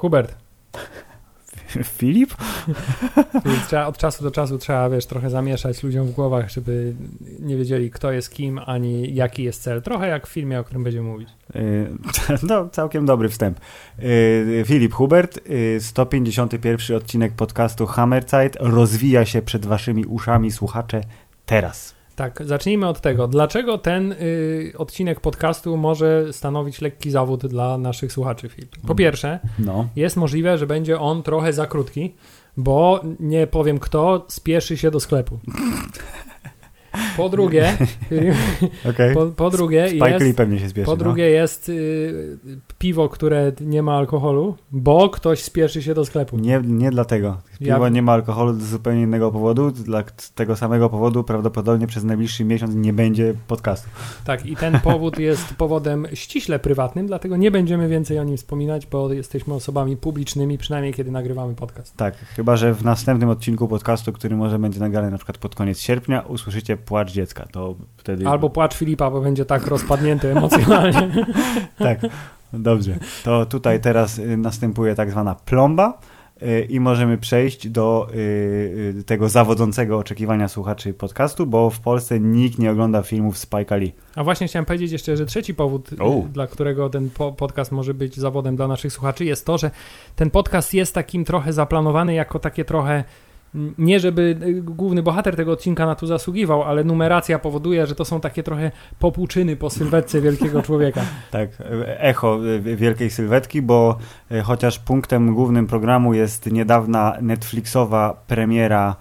Hubert, Filip? więc trzeba, od czasu do czasu trzeba, wiesz, trochę zamieszać ludziom w głowach, żeby nie wiedzieli, kto jest kim, ani jaki jest cel. Trochę jak w filmie, o którym będziemy mówić. Y, No, całkiem dobry wstęp. Y, Filip Hubert, y, 151 odcinek podcastu Hammerzeit rozwija się przed waszymi uszami, słuchacze, teraz. Tak, zacznijmy od tego. Dlaczego ten y, odcinek podcastu może stanowić lekki zawód dla naszych słuchaczy, Filip? Po pierwsze, No. jest możliwe, że będzie on trochę za krótki, bo nie powiem kto spieszy się do sklepu. Po drugie, Okej. po, po drugie Spike Lee jest, pewnie się spieszy. po no. drugie jest y, piwo, które nie ma alkoholu, bo ktoś spieszy się do sklepu. Nie, nie dlatego. Piwo Ja- nie ma alkoholu z zupełnie innego powodu. Dla tego samego powodu prawdopodobnie przez najbliższy miesiąc nie będzie podcastu. Tak, i ten powód jest powodem ściśle prywatnym, dlatego nie będziemy więcej o nim wspominać, bo jesteśmy osobami publicznymi, przynajmniej kiedy nagrywamy podcast. Tak, chyba że w następnym odcinku podcastu, który może będzie nagrany na przykład pod koniec sierpnia, usłyszycie płacz dziecka. To wtedy. Albo płacz Filipa, bo będzie tak rozpadnięty emocjonalnie. Tak, dobrze. To tutaj teraz y, następuje tak zwana plomba y, i możemy przejść do y, tego zawodzącego oczekiwania słuchaczy podcastu, bo w Polsce nikt nie ogląda filmów Spike'a Lee. A właśnie chciałem powiedzieć jeszcze, że trzeci powód, O. dla którego ten po podcast może być zawodem dla naszych słuchaczy, jest to, że ten podcast jest takim trochę zaplanowany jako takie trochę. Nie, żeby y, główny bohater tego odcinka na to zasługiwał, ale numeracja powoduje, że to są takie trochę popłuczyny po sylwetce wielkiego człowieka. Tak, e, echo y, wielkiej sylwetki, bo chociaż punktem głównym programu jest niedawna Netflixowa premiera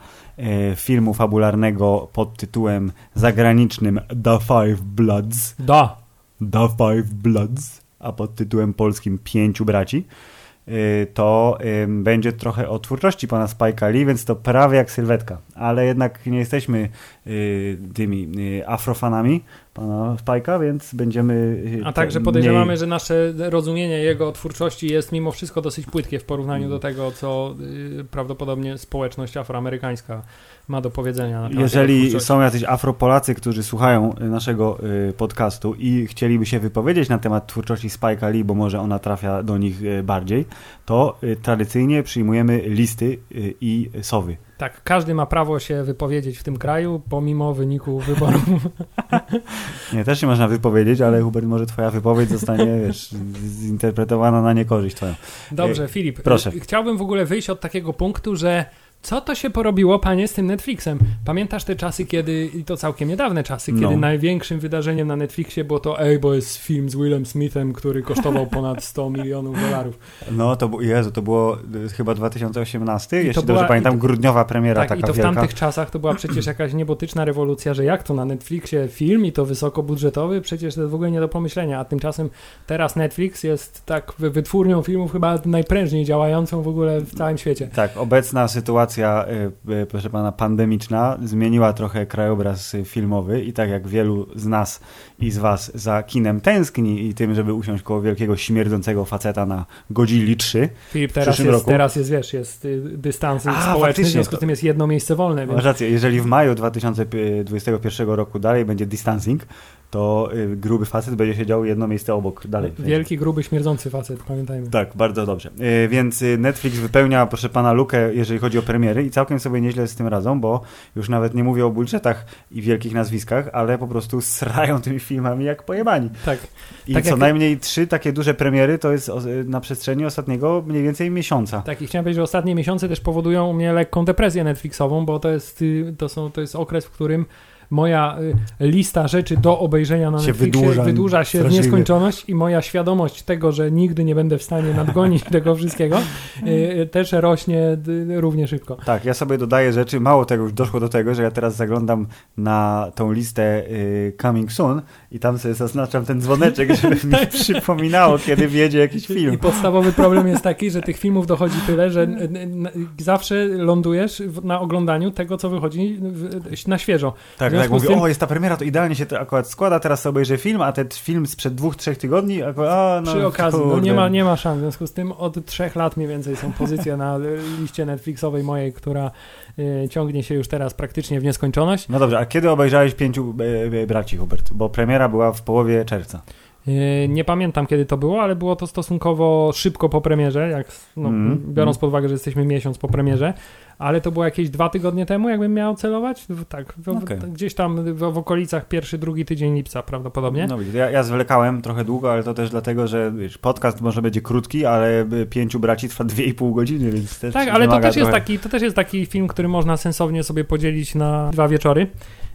filmu fabularnego pod tytułem zagranicznym The Five Bloods. Da. The Five Bloods, a pod tytułem polskim Pięciu Braci, to ym, będzie trochę o twórczości pana Spike'a Lee, więc to prawie jak sylwetka. Ale jednak nie jesteśmy y, tymi y, afrofanami pana Spike'a, więc będziemy... y, A także podejrzewamy, mniej- że nasze rozumienie jego twórczości jest mimo wszystko dosyć płytkie w porównaniu do tego, co y, prawdopodobnie społeczność afroamerykańska ma do powiedzenia na Jeżeli są jacyś afropolacy, którzy słuchają y, naszego y, podcastu i chcieliby się wypowiedzieć na temat twórczości Spike'a Lee, bo może ona trafia do nich y, bardziej, to y, tradycyjnie przyjmujemy listy y, i sowy. Tak, każdy ma prawo się wypowiedzieć w tym kraju, pomimo wyniku wyborów. Nie, też się można wypowiedzieć, ale Hubert, może twoja wypowiedź zostanie, wiesz, zinterpretowana na niekorzyść twoją. Dobrze, Filip. proszę. y, Chciałbym w ogóle wyjść od takiego punktu, że co to się porobiło, panie, z tym Netflixem? Pamiętasz te czasy, kiedy, i to całkiem niedawne czasy, No. kiedy największym wydarzeniem na Netflixie było to, ej, bo jest film z Willem Smithem, który kosztował ponad 100 milionów dolarów. No, to, Jezu, to było y, chyba 2018, jeśli to dobrze była- pamiętam, i grudniowa premiera Tak, i taka to w wielka. tamtych czasach to była przecież jakaś niebotyczna rewolucja, że jak to na Netflixie film i to wysokobudżetowy, przecież to w ogóle nie do pomyślenia, a tymczasem teraz Netflix jest tak wy- wytwórnią filmów chyba najprężniej działającą w ogóle w całym świecie. Tak, obecna sytuacja, y, y, proszę pana, pandemiczna zmieniła trochę krajobraz filmowy i tak jak wielu z nas i z was za kinem tęskni i tym, żeby usiąść koło wielkiego śmierdzącego faceta na Godzilli 3. Filip, teraz jest, roku? teraz jest, wiesz, jest y, dystans A, społeczny, w związku z tym jest jedno miejsce wolne, więc Masz rację, jeżeli w maju 2021 roku dalej będzie distancing, to y, gruby facet będzie siedział jedno miejsce obok dalej. wielki, gruby, śmierdzący facet, pamiętajmy. Tak, bardzo dobrze. Y, Więc y, Netflix wypełnia, proszę pana, lukę, jeżeli chodzi o premiery i całkiem sobie nieźle z tym radzą, bo już nawet nie mówię o budżetach i wielkich nazwiskach, ale po prostu srają tymi filmami jak pojebani. Tak, I Tak co jak- najmniej trzy takie duże premiery to jest na przestrzeni ostatniego mniej więcej miesiąca. tak. I chciałem powiedzieć, że ostatnie miesiące też powodują u mnie lekką depresję Netflixową, bo to jest, to są, to jest okres, w którym moja y, lista rzeczy do obejrzenia na Się Netflixie wydłuża wydłuża, się w nieskończoność i moja świadomość tego, że nigdy nie będę w stanie nadgonić tego wszystkiego, y, też rośnie y, równie szybko. Tak, ja sobie dodaję rzeczy, mało tego, już doszło do tego, że ja teraz zaglądam na tą listę y, Coming Soon i tam sobie zaznaczam ten dzwoneczek, żeby mi przypominało, kiedy wjedzie jakiś film. I podstawowy problem jest taki, że tych filmów dochodzi tyle, że zawsze lądujesz na oglądaniu tego, co wychodzi na świeżo. Tak, tak mówi, tym... o jest ta premiera, to idealnie się to akurat składa, teraz sobie obejrzę film, a ten film sprzed dwóch, trzech tygodni, akurat, a, no, Przy okazji, no nie ma, nie ma szans, w związku z tym od trzech lat mniej więcej są pozycje na liście Netflixowej mojej, która y, ciągnie się już teraz praktycznie w nieskończoność. No dobrze, a kiedy obejrzałeś Pięciu e, e, Braci, Hubert? Bo premiera była w połowie czerwca. Y, nie pamiętam kiedy to było, ale było to stosunkowo szybko po premierze, jak, no, mm, biorąc mm. pod uwagę, że jesteśmy miesiąc po premierze, ale to było jakieś dwa tygodnie temu, jakbym miał celować. Tak, okay. gdzieś tam w, w, okolicach pierwszy, drugi tydzień lipca prawdopodobnie. No ja, ja zwlekałem trochę długo, ale to też dlatego, że wiesz, podcast może będzie krótki, ale pięciu braci trwa dwie i pół godziny, więc też Tak, ale to też, jest taki, to też jest taki film, który można sensownie sobie podzielić na dwa wieczory.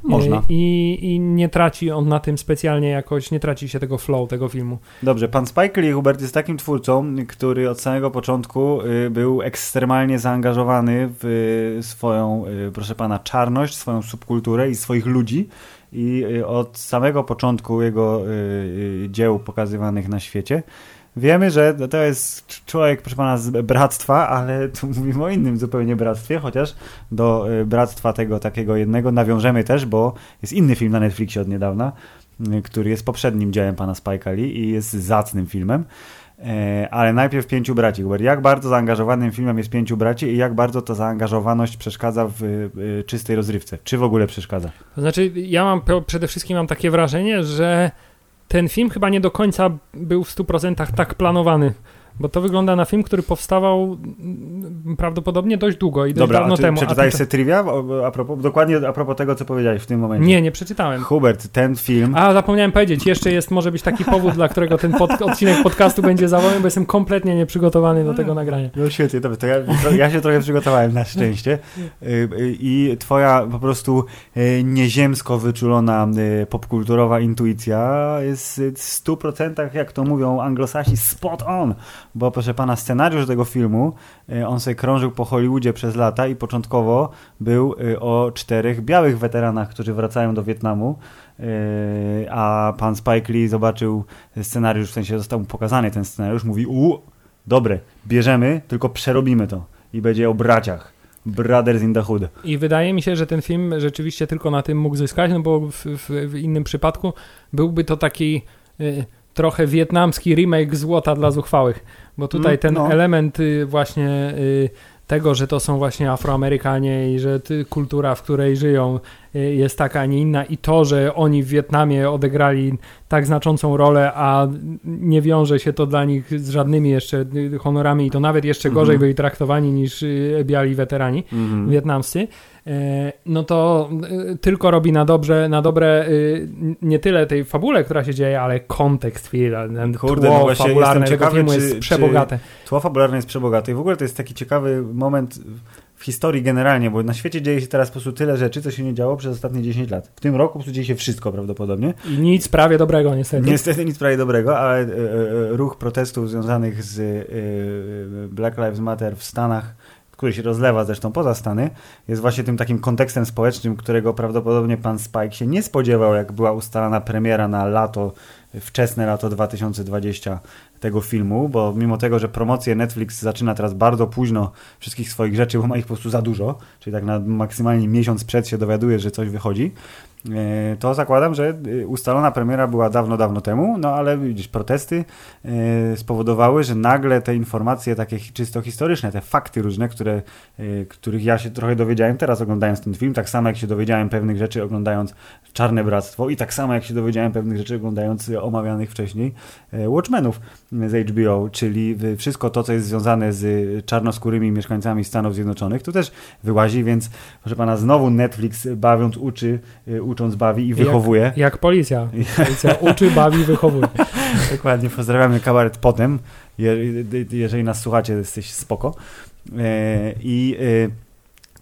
Można. I, I nie traci on na tym specjalnie jakoś, nie traci się tego flow tego filmu. Dobrze, pan Spike Lee Hubert jest takim twórcą, który od samego początku y, był ekstremalnie zaangażowany w swoją, y, proszę pana, czarność, swoją subkulturę i swoich ludzi. I od samego początku jego dzieł pokazywanych na świecie Wiemy, że to jest człowiek, proszę pana, z bractwa, ale tu mówimy o innym zupełnie bractwie, chociaż do y, bractwa tego takiego jednego nawiążemy też, bo jest inny film na Netflixie od niedawna, y, który jest poprzednim dziełem pana Spike'a Lee i jest zacnym filmem. E, ale najpierw Pięciu Braci. Jak bardzo zaangażowanym filmem jest Pięciu Braci i jak bardzo ta zaangażowaność przeszkadza w y, czystej rozrywce? Czy w ogóle przeszkadza? To znaczy, ja mam przede wszystkim mam takie wrażenie, że ten film chyba nie do końca był w 100% tak planowany. Bo to wygląda na film, który powstawał prawdopodobnie dość długo i dość Dobra, dawno a temu. Przeczytałeś sobie trivia? A propos, dokładnie a propos tego, co powiedziałeś w tym momencie. Nie, nie przeczytałem. Hubert, ten film... A, zapomniałem powiedzieć, jeszcze jest, może być taki powód, dla którego ten pod, odcinek podcastu będzie zawodem, bo jestem kompletnie nieprzygotowany do tego nagrania. No świetnie, dobrze, to ja, to ja się trochę przygotowałem na szczęście y, y, i twoja po prostu y, nieziemsko wyczulona popkulturowa intuicja jest w 100% jak to mówią anglosasi spot on bo proszę pana, scenariusz tego filmu, e, on sobie krążył po Hollywoodzie przez lata i początkowo był e, o czterech białych weteranach, którzy wracają do Wietnamu, e, a pan Spike Lee zobaczył scenariusz, w sensie został mu pokazany ten scenariusz, mówi, u, dobre, bierzemy, tylko przerobimy to i będzie o braciach. Brothers in the Hood. I wydaje mi się, że ten film rzeczywiście tylko na tym mógł zyskać, no bo w, w, w innym przypadku byłby to taki trochę wietnamski remake Złota dla zuchwałych, bo tutaj mm, ten no. element y, właśnie y, tego, że to są właśnie Afroamerykanie i że kultura, w której żyją y, jest taka, a nie inna i to, że oni w Wietnamie odegrali tak znaczącą rolę, a nie wiąże się to dla nich z żadnymi jeszcze honorami i to nawet jeszcze gorzej mm -hmm. byli traktowani niż biali weterani mm -hmm. wietnamscy, no to e, tylko robi na dobrze, na dobre e, nie tyle tej fabule, która się dzieje, ale kontekst filmu, Kurde, tło no fabularne ciekawy, filmu czy, jest przebogate. Tło fabularne jest przebogate i w ogóle to jest taki ciekawy moment w historii generalnie, bo na świecie dzieje się teraz po prostu tyle rzeczy, co się nie działo przez ostatnie 10 lat. W tym roku po prostu dzieje się wszystko prawdopodobnie. I nic prawie dobrego niestety. Niestety nic prawie dobrego, ale e, e, ruch protestów związanych z e, Black Lives Matter w Stanach który się rozlewa zresztą poza Stany, jest właśnie tym takim kontekstem społecznym, którego prawdopodobnie pan Spike się nie spodziewał, jak była ustalana premiera na lato, wczesne lato 2020 tego filmu, bo mimo tego, że promocję Netflix zaczyna teraz bardzo późno wszystkich swoich rzeczy, bo ma ich po prostu za dużo, czyli tak na maksymalnie miesiąc przed się dowiaduje, że coś wychodzi, to zakładam, że e, ustalona premiera była dawno, dawno temu, no ale widzisz, protesty e, spowodowały, że nagle te informacje takie czysto historyczne, te fakty różne, które, których ja się trochę dowiedziałem teraz oglądając ten film, tak samo jak się dowiedziałem pewnych rzeczy oglądając Czarne Bractwo i tak samo jak się dowiedziałem pewnych rzeczy oglądając omawianych wcześniej Watchmenów z HBO, czyli wszystko to, co jest związane z czarnoskórymi mieszkańcami Stanów Zjednoczonych, tu też wyłazi, więc proszę pana, znowu Netflix bawiąc uczy, uczy ucząc bawi i wychowuje. Jak, jak policja. Policja uczy, bawi, wychowuje. Dokładnie, pozdrawiamy kabaret potem. Je, jeżeli nas słuchacie, jesteś spoko. E, I e,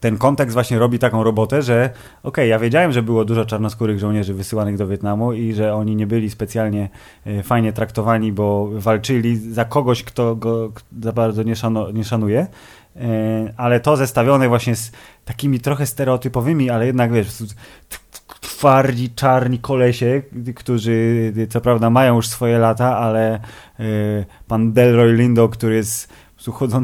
ten kontekst właśnie robi taką robotę, że okej, okay, ja wiedziałem, że było dużo czarnoskórych żołnierzy wysyłanych do Wietnamu i że oni nie byli specjalnie e, fajnie traktowani, bo walczyli za kogoś, kto go za bardzo nie, szano, nie szanuje, ale to zestawione właśnie z takimi trochę stereotypowymi, ale jednak wiesz, twardzi, czarni kolesie, którzy co prawda mają już swoje lata, ale y, pan Delroy Lindo, który jest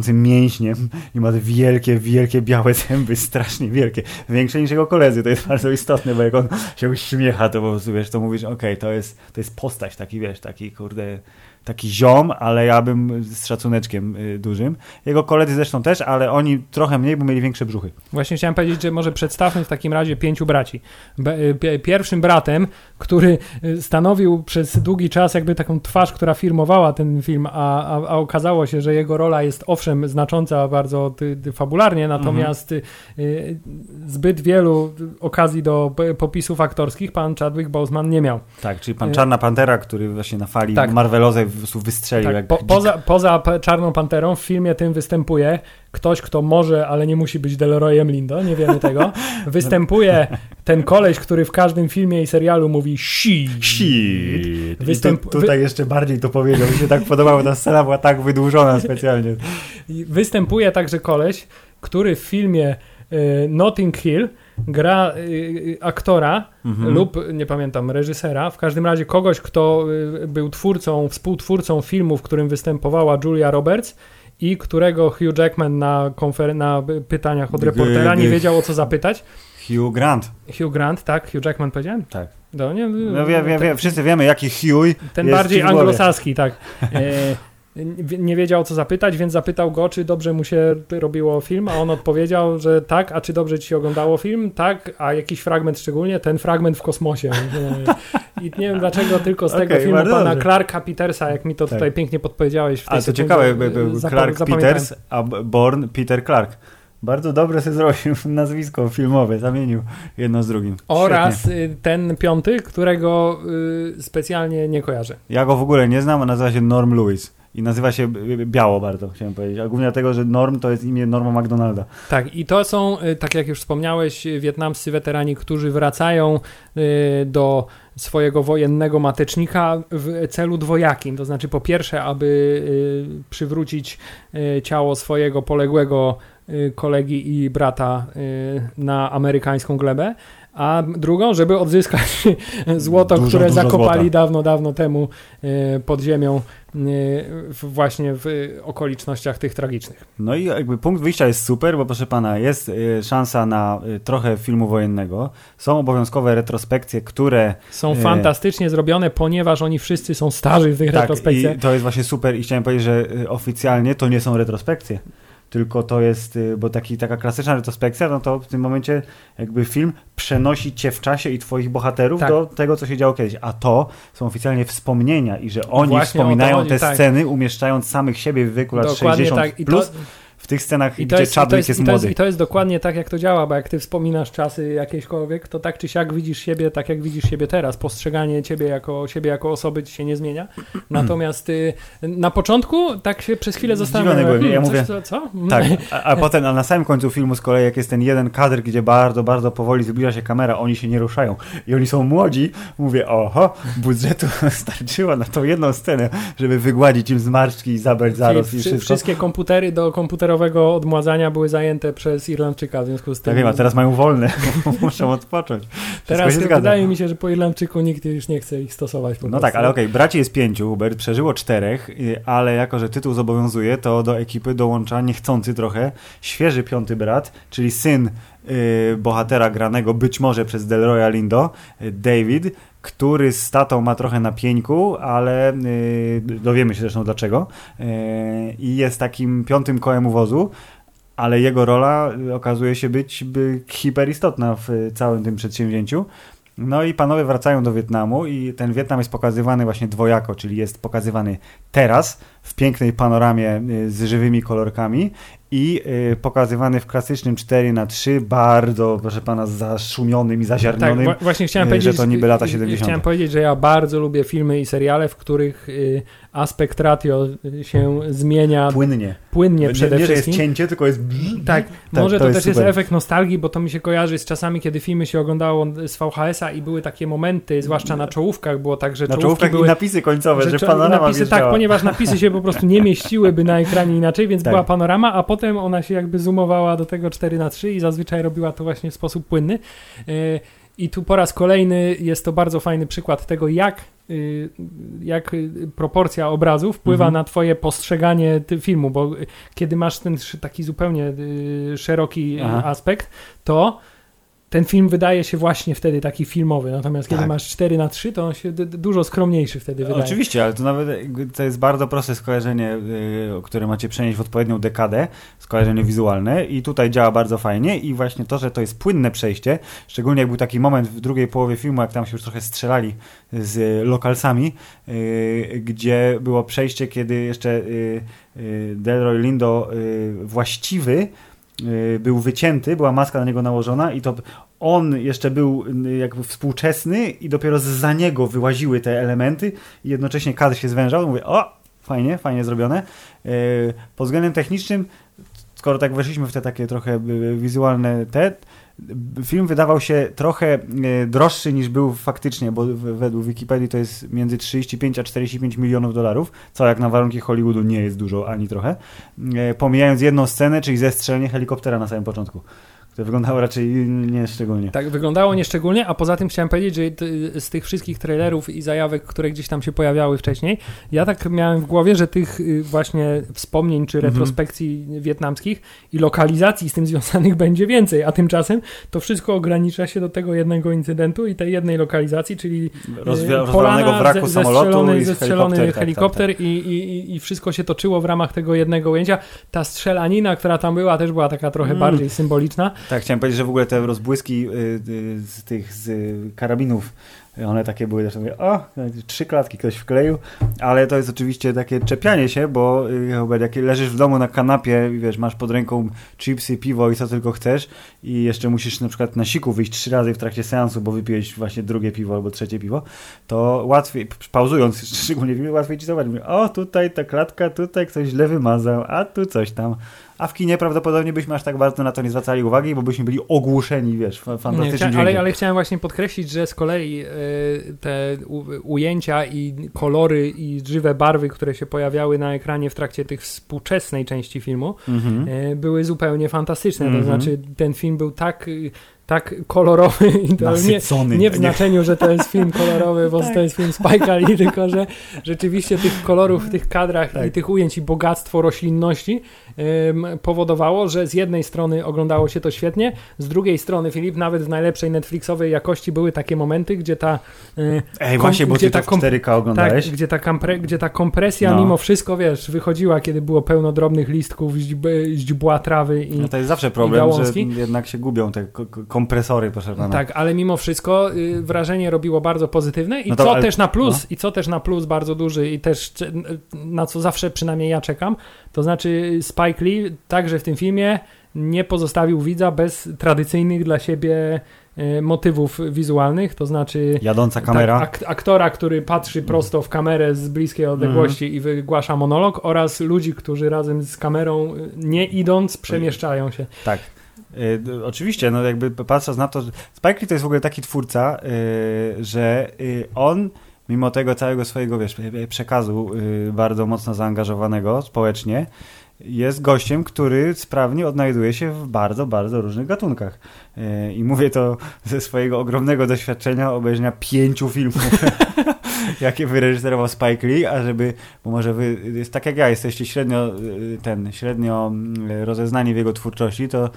z mięśniem i ma wielkie, wielkie białe zęby, strasznie wielkie. Większe niż jego koledzy, to jest bardzo istotne, bo jak on się uśmiecha, to po prostu, wiesz, to mówisz, okej, okay, to, jest, to jest postać, taki, wiesz, taki, kurde, taki ziom, ale ja bym z szacuneczkiem y, dużym. Jego koledzy zresztą też, ale oni trochę mniej, bo mieli większe brzuchy. Właśnie chciałem powiedzieć, że może przedstawmy w takim razie pięciu braci. Y, pierwszym bratem, który y, stanowił przez długi czas jakby taką twarz, która firmowała ten film, a, a, a okazało się, że jego rola jest owszem znacząca bardzo fabularnie, natomiast mhm. zbyt wielu okazji do popisów aktorskich pan Chadwick Boseman nie miał. Tak, czyli pan Czarna Pantera, który właśnie na fali tak. Marvelowej prostu wystrzelił. Tak, po, poza, poza Czarną Panterą w filmie tym występuje ktoś, kto może, ale nie musi być Delroyem Lindo, nie wiemy tego. Występuje ten koleś, który w każdym filmie i serialu mówi shit. Shit. Występ... Tu, tutaj jeszcze bardziej to powiedział. Mi się tak podobało, ta scena była tak wydłużona specjalnie. Występuje także koleś, który w filmie y, Notting Hill gra y, y, aktora mhm. lub, nie pamiętam, reżysera, w każdym razie kogoś, kto y, był twórcą, współtwórcą filmu, w którym występowała Julia Roberts i którego Hugh Jackman na, konfer- na pytaniach od reportera nie wiedział o co zapytać. Hugh Grant. Hugh Grant, tak? Hugh Jackman powiedziałem? Tak. No, nie, no wie, wie, wie, wszyscy wiemy, jaki Hugh Ten bardziej anglosaski, tak. E, nie wiedział co zapytać, więc zapytał go, czy dobrze mu się robiło film, a on odpowiedział, że tak, a czy dobrze ci się oglądało film? Tak, a jakiś fragment szczególnie? Ten fragment w kosmosie. I nie wiem dlaczego tylko z tego okay, filmu pana dobrze. Clarka Petersa, jak mi to tak. tutaj pięknie podpowiedziałeś. W tej a to ciekawe, był Clark Peters, a Born Peter Clark. Bardzo dobre sobie zrobił nazwisko filmowe, zamienił jedno z drugim. Oraz Świetnie. ten piąty, którego y, specjalnie nie kojarzę. Ja go w ogóle nie znam, a nazywa się Norm Lewis. I nazywa się biało bardzo, chciałem powiedzieć. A głównie dlatego, że Norm to jest imię Norma McDonalda. Tak, i to są, y, tak jak już wspomniałeś, wietnamscy weterani, którzy wracają y, do swojego wojennego matecznika w celu dwojakim. To znaczy, po pierwsze, aby y, przywrócić ciało swojego poległego kolegi i brata na amerykańską glebę, a drugą, żeby odzyskać złoto, dużo, które dużo zakopali złota. dawno, dawno temu e, pod ziemią e, właśnie w okolicznościach tych tragicznych. No i jakby punkt wyjścia jest super, bo proszę pana, jest e, szansa na trochę filmu wojennego. Są obowiązkowe retrospekcje, które... Są fantastycznie zrobione, ponieważ oni wszyscy są starzy w tych tak, retrospekcjach. i to jest właśnie super i chciałem powiedzieć, że oficjalnie to nie są retrospekcje tylko to jest, y, bo taki, taka klasyczna retrospekcja, no to w tym momencie jakby film przenosi cię w czasie i twoich bohaterów tak. do tego, co się działo kiedyś. A to są oficjalnie wspomnienia i że oni Właśnie wspominają chodzi, te tak. sceny, umieszczając samych siebie w wieku lat Dokładnie 60 tak. plus. To tych scenach, I gdzie jest, Chadwick jest, jest, młody. To jest, I to jest dokładnie tak, jak to działa, bo jak ty wspominasz czasy jakieśkolwiek, to tak czy siak widzisz siebie tak, jak widzisz siebie teraz. Postrzeganie ciebie jako, siebie jako osoby ci się nie zmienia. Natomiast y, na początku tak się przez chwilę zastanawiałem. byłem. Ja hmm, mówię, co? co? Tak, a, a potem a na samym końcu filmu z kolei, jak jest ten jeden kadr, gdzie bardzo, bardzo powoli zbliża się kamera, oni się nie ruszają i oni są młodzi, mówię, oho, budżetu starczyło na tą jedną scenę, żeby wygładzić im zmarszczki i zabrać zarost i wszystko. Wszystkie komputery do komputerów rowerowego odmładzania były zajęte przez Irlandczyka, w związku z tym... Tak wiem, a teraz mają wolne, muszą odpocząć. teraz wydaje mi się, że po Irlandczyku nikt już nie chce ich stosować. no tak, ale okej, okay, braci jest pięciu, Hubert, przeżyło czterech, y, ale jako, że tytuł zobowiązuje, to do ekipy dołącza niechcący trochę świeży piąty brat, czyli syn y, bohatera granego być może przez Delroya Lindo, y, David, który z tatą ma trochę na pieńku, ale yy, dowiemy się zresztą dlaczego. Yy, I jest takim piątym kołem uwozu, ale jego rola okazuje się być by hiperistotna w całym tym przedsięwzięciu. No i panowie wracają do Wietnamu i ten Wietnam jest pokazywany właśnie dwojako, czyli jest pokazywany teraz w pięknej panoramie y, z żywymi kolorkami i y, pokazywany w klasycznym 4 na 3 bardzo, proszę pana, zaszumionym i zaziarnionym, tak, właśnie chciałem y, powiedzieć, że to niby lata 70. Chciałem powiedzieć, że ja bardzo lubię filmy i seriale, w których y, aspekt ratio się zmienia płynnie. Płynnie przede nie, nie, wszystkim. Nie, jest cięcie, tylko jest... Tak, tak może to, to jest też super. jest efekt nostalgii, bo to mi się kojarzy z czasami, kiedy filmy się oglądało z VHS-a i były takie momenty, zwłaszcza na czołówkach było tak, że na czołówkach były... i napisy końcowe, że, że panorama napisy, Tak, ponieważ napisy się po prostu nie mieściłyby na ekranie inaczej, więc tak. była panorama, a potem ona się jakby zoomowała do tego 4 na 3 i zazwyczaj robiła to właśnie w sposób płynny. E, I tu po raz kolejny jest to bardzo fajny przykład tego, jak y, jak proporcja obrazów wpływa Mhm. na twoje postrzeganie filmu, bo y, kiedy masz ten taki zupełnie y, szeroki Aha. aspekt, to ten film wydaje się właśnie wtedy taki filmowy, natomiast kiedy Tak. masz 4 na 3 to on się dużo skromniejszy wtedy wydaje. Oczywiście, ale to nawet to jest bardzo proste skojarzenie, y, które macie przenieść w odpowiednią dekadę, skojarzenie wizualne i tutaj działa bardzo fajnie i właśnie to, że to jest płynne przejście, szczególnie jak był taki moment w drugiej połowie filmu, jak tam się już trochę strzelali z lokalsami, y, gdzie było przejście, kiedy jeszcze y, Delroy Lindo właściwy był wycięty, była maska na niego nałożona i to on jeszcze był y, jakby współczesny i dopiero za niego wyłaziły te elementy i jednocześnie kadr się zwężał. Mówię, o, fajnie, fajnie zrobione. Y, Pod względem technicznym, skoro tak weszliśmy w te takie trochę y, wizualne te, y, film wydawał się trochę y, droższy niż był faktycznie, bo według Wikipedii to jest między 35 a 45 milionów dolarów, co jak na warunki Hollywoodu nie jest dużo ani trochę. Y, Pomijając jedną scenę, czyli zestrzelenie helikoptera na samym początku, które wyglądało raczej nie szczególnie. Tak, wyglądało nieszczególnie, a poza tym chciałem powiedzieć, że z tych wszystkich trailerów i zajawek, które gdzieś tam się pojawiały wcześniej, ja tak miałem w głowie, że tych y, właśnie wspomnień czy Mhm. retrospekcji wietnamskich i lokalizacji z tym związanych będzie więcej, a tymczasem to wszystko ogranicza się do tego jednego incydentu i tej jednej lokalizacji, czyli Rozwia- y, rozwalonego polana, wraku ze- samolotu i zestrzelony helikopter, helikopter, tak, tak, I, i, i wszystko się toczyło w ramach tego jednego ujęcia. Ta strzelanina, która tam była, też była taka trochę Mm. bardziej symboliczna. Tak, chciałem powiedzieć, że w ogóle te rozbłyski y, y, z tych z y, karabinów, y, one takie były, zresztą mówię, o, trzy klatki ktoś wkleił, ale to jest oczywiście takie czepianie się, bo y, Hubert, jak leżysz w domu na kanapie wiesz, masz pod ręką chipsy, piwo i co tylko chcesz i jeszcze musisz na przykład na siku wyjść trzy razy w trakcie seansu, bo wypiłeś właśnie drugie piwo albo trzecie piwo, to łatwiej, pauzując szczególnie łatwiej ci zobaczyć, mówię, o, tutaj ta klatka, tutaj ktoś źle wymazał, a tu coś tam. A w kinie prawdopodobnie byśmy aż tak bardzo na to nie zwracali uwagi, bo byśmy byli ogłuszeni, wiesz, Nie, fantastycznym ale, ale chciałem właśnie podkreślić, że z kolei e, te ujęcia i kolory i żywe barwy, które się pojawiały na ekranie w trakcie tych współczesnej części filmu, Mhm. e, były zupełnie fantastyczne. Mhm. To znaczy, ten film był tak, tak kolorowy i to nie, nie w znaczeniu, że to jest film kolorowy, bo Tak. to jest film Spike Lee, tylko że rzeczywiście tych kolorów w tych kadrach Tak. i tych ujęć i bogactwo roślinności em, powodowało, że z jednej strony oglądało się to świetnie, z drugiej strony Filip, nawet w najlepszej Netflixowej jakości były takie momenty, gdzie ta e, Ej, właśnie, bo gdzie ty to ta w kom- 4K tak, oglądałeś. gdzie ta, gdzie ta kompresja No. mimo wszystko, wiesz, wychodziła, kiedy było pełno drobnych listków, źdźb- źdźbła trawy i, No to jest zawsze problem, że gałązki. jednak się gubią te kompresory, proszę pana. Tak, ale mimo wszystko y, wrażenie robiło bardzo pozytywne i No to- co ale- też na plus, i co też na plus bardzo duży i też na co zawsze przynajmniej ja czekam, to znaczy Spike Lee także w tym filmie nie pozostawił widza bez tradycyjnych dla siebie y, motywów wizualnych, to znaczy Jadąca kamera. tak, ak- aktora, który patrzy prosto w kamerę z bliskiej odległości i wygłasza monolog oraz ludzi, którzy razem z kamerą y, nie idąc przemieszczają się. Tak. Y, oczywiście, no jakby patrząc na to, Spike Lee to jest w ogóle taki twórca, y, że y, on mimo tego całego swojego wiesz, y, przekazu y, bardzo mocno zaangażowanego społecznie, jest gościem, który sprawnie odnajduje się w bardzo, bardzo różnych gatunkach. Y, I mówię to ze swojego ogromnego doświadczenia obejrzenia pięciu filmów, jakie wyreżyserował Spike Lee, a żeby, bo może wy, jest tak jak ja, jesteście średnio y, ten, średnio mm, rozeznani w jego twórczości, to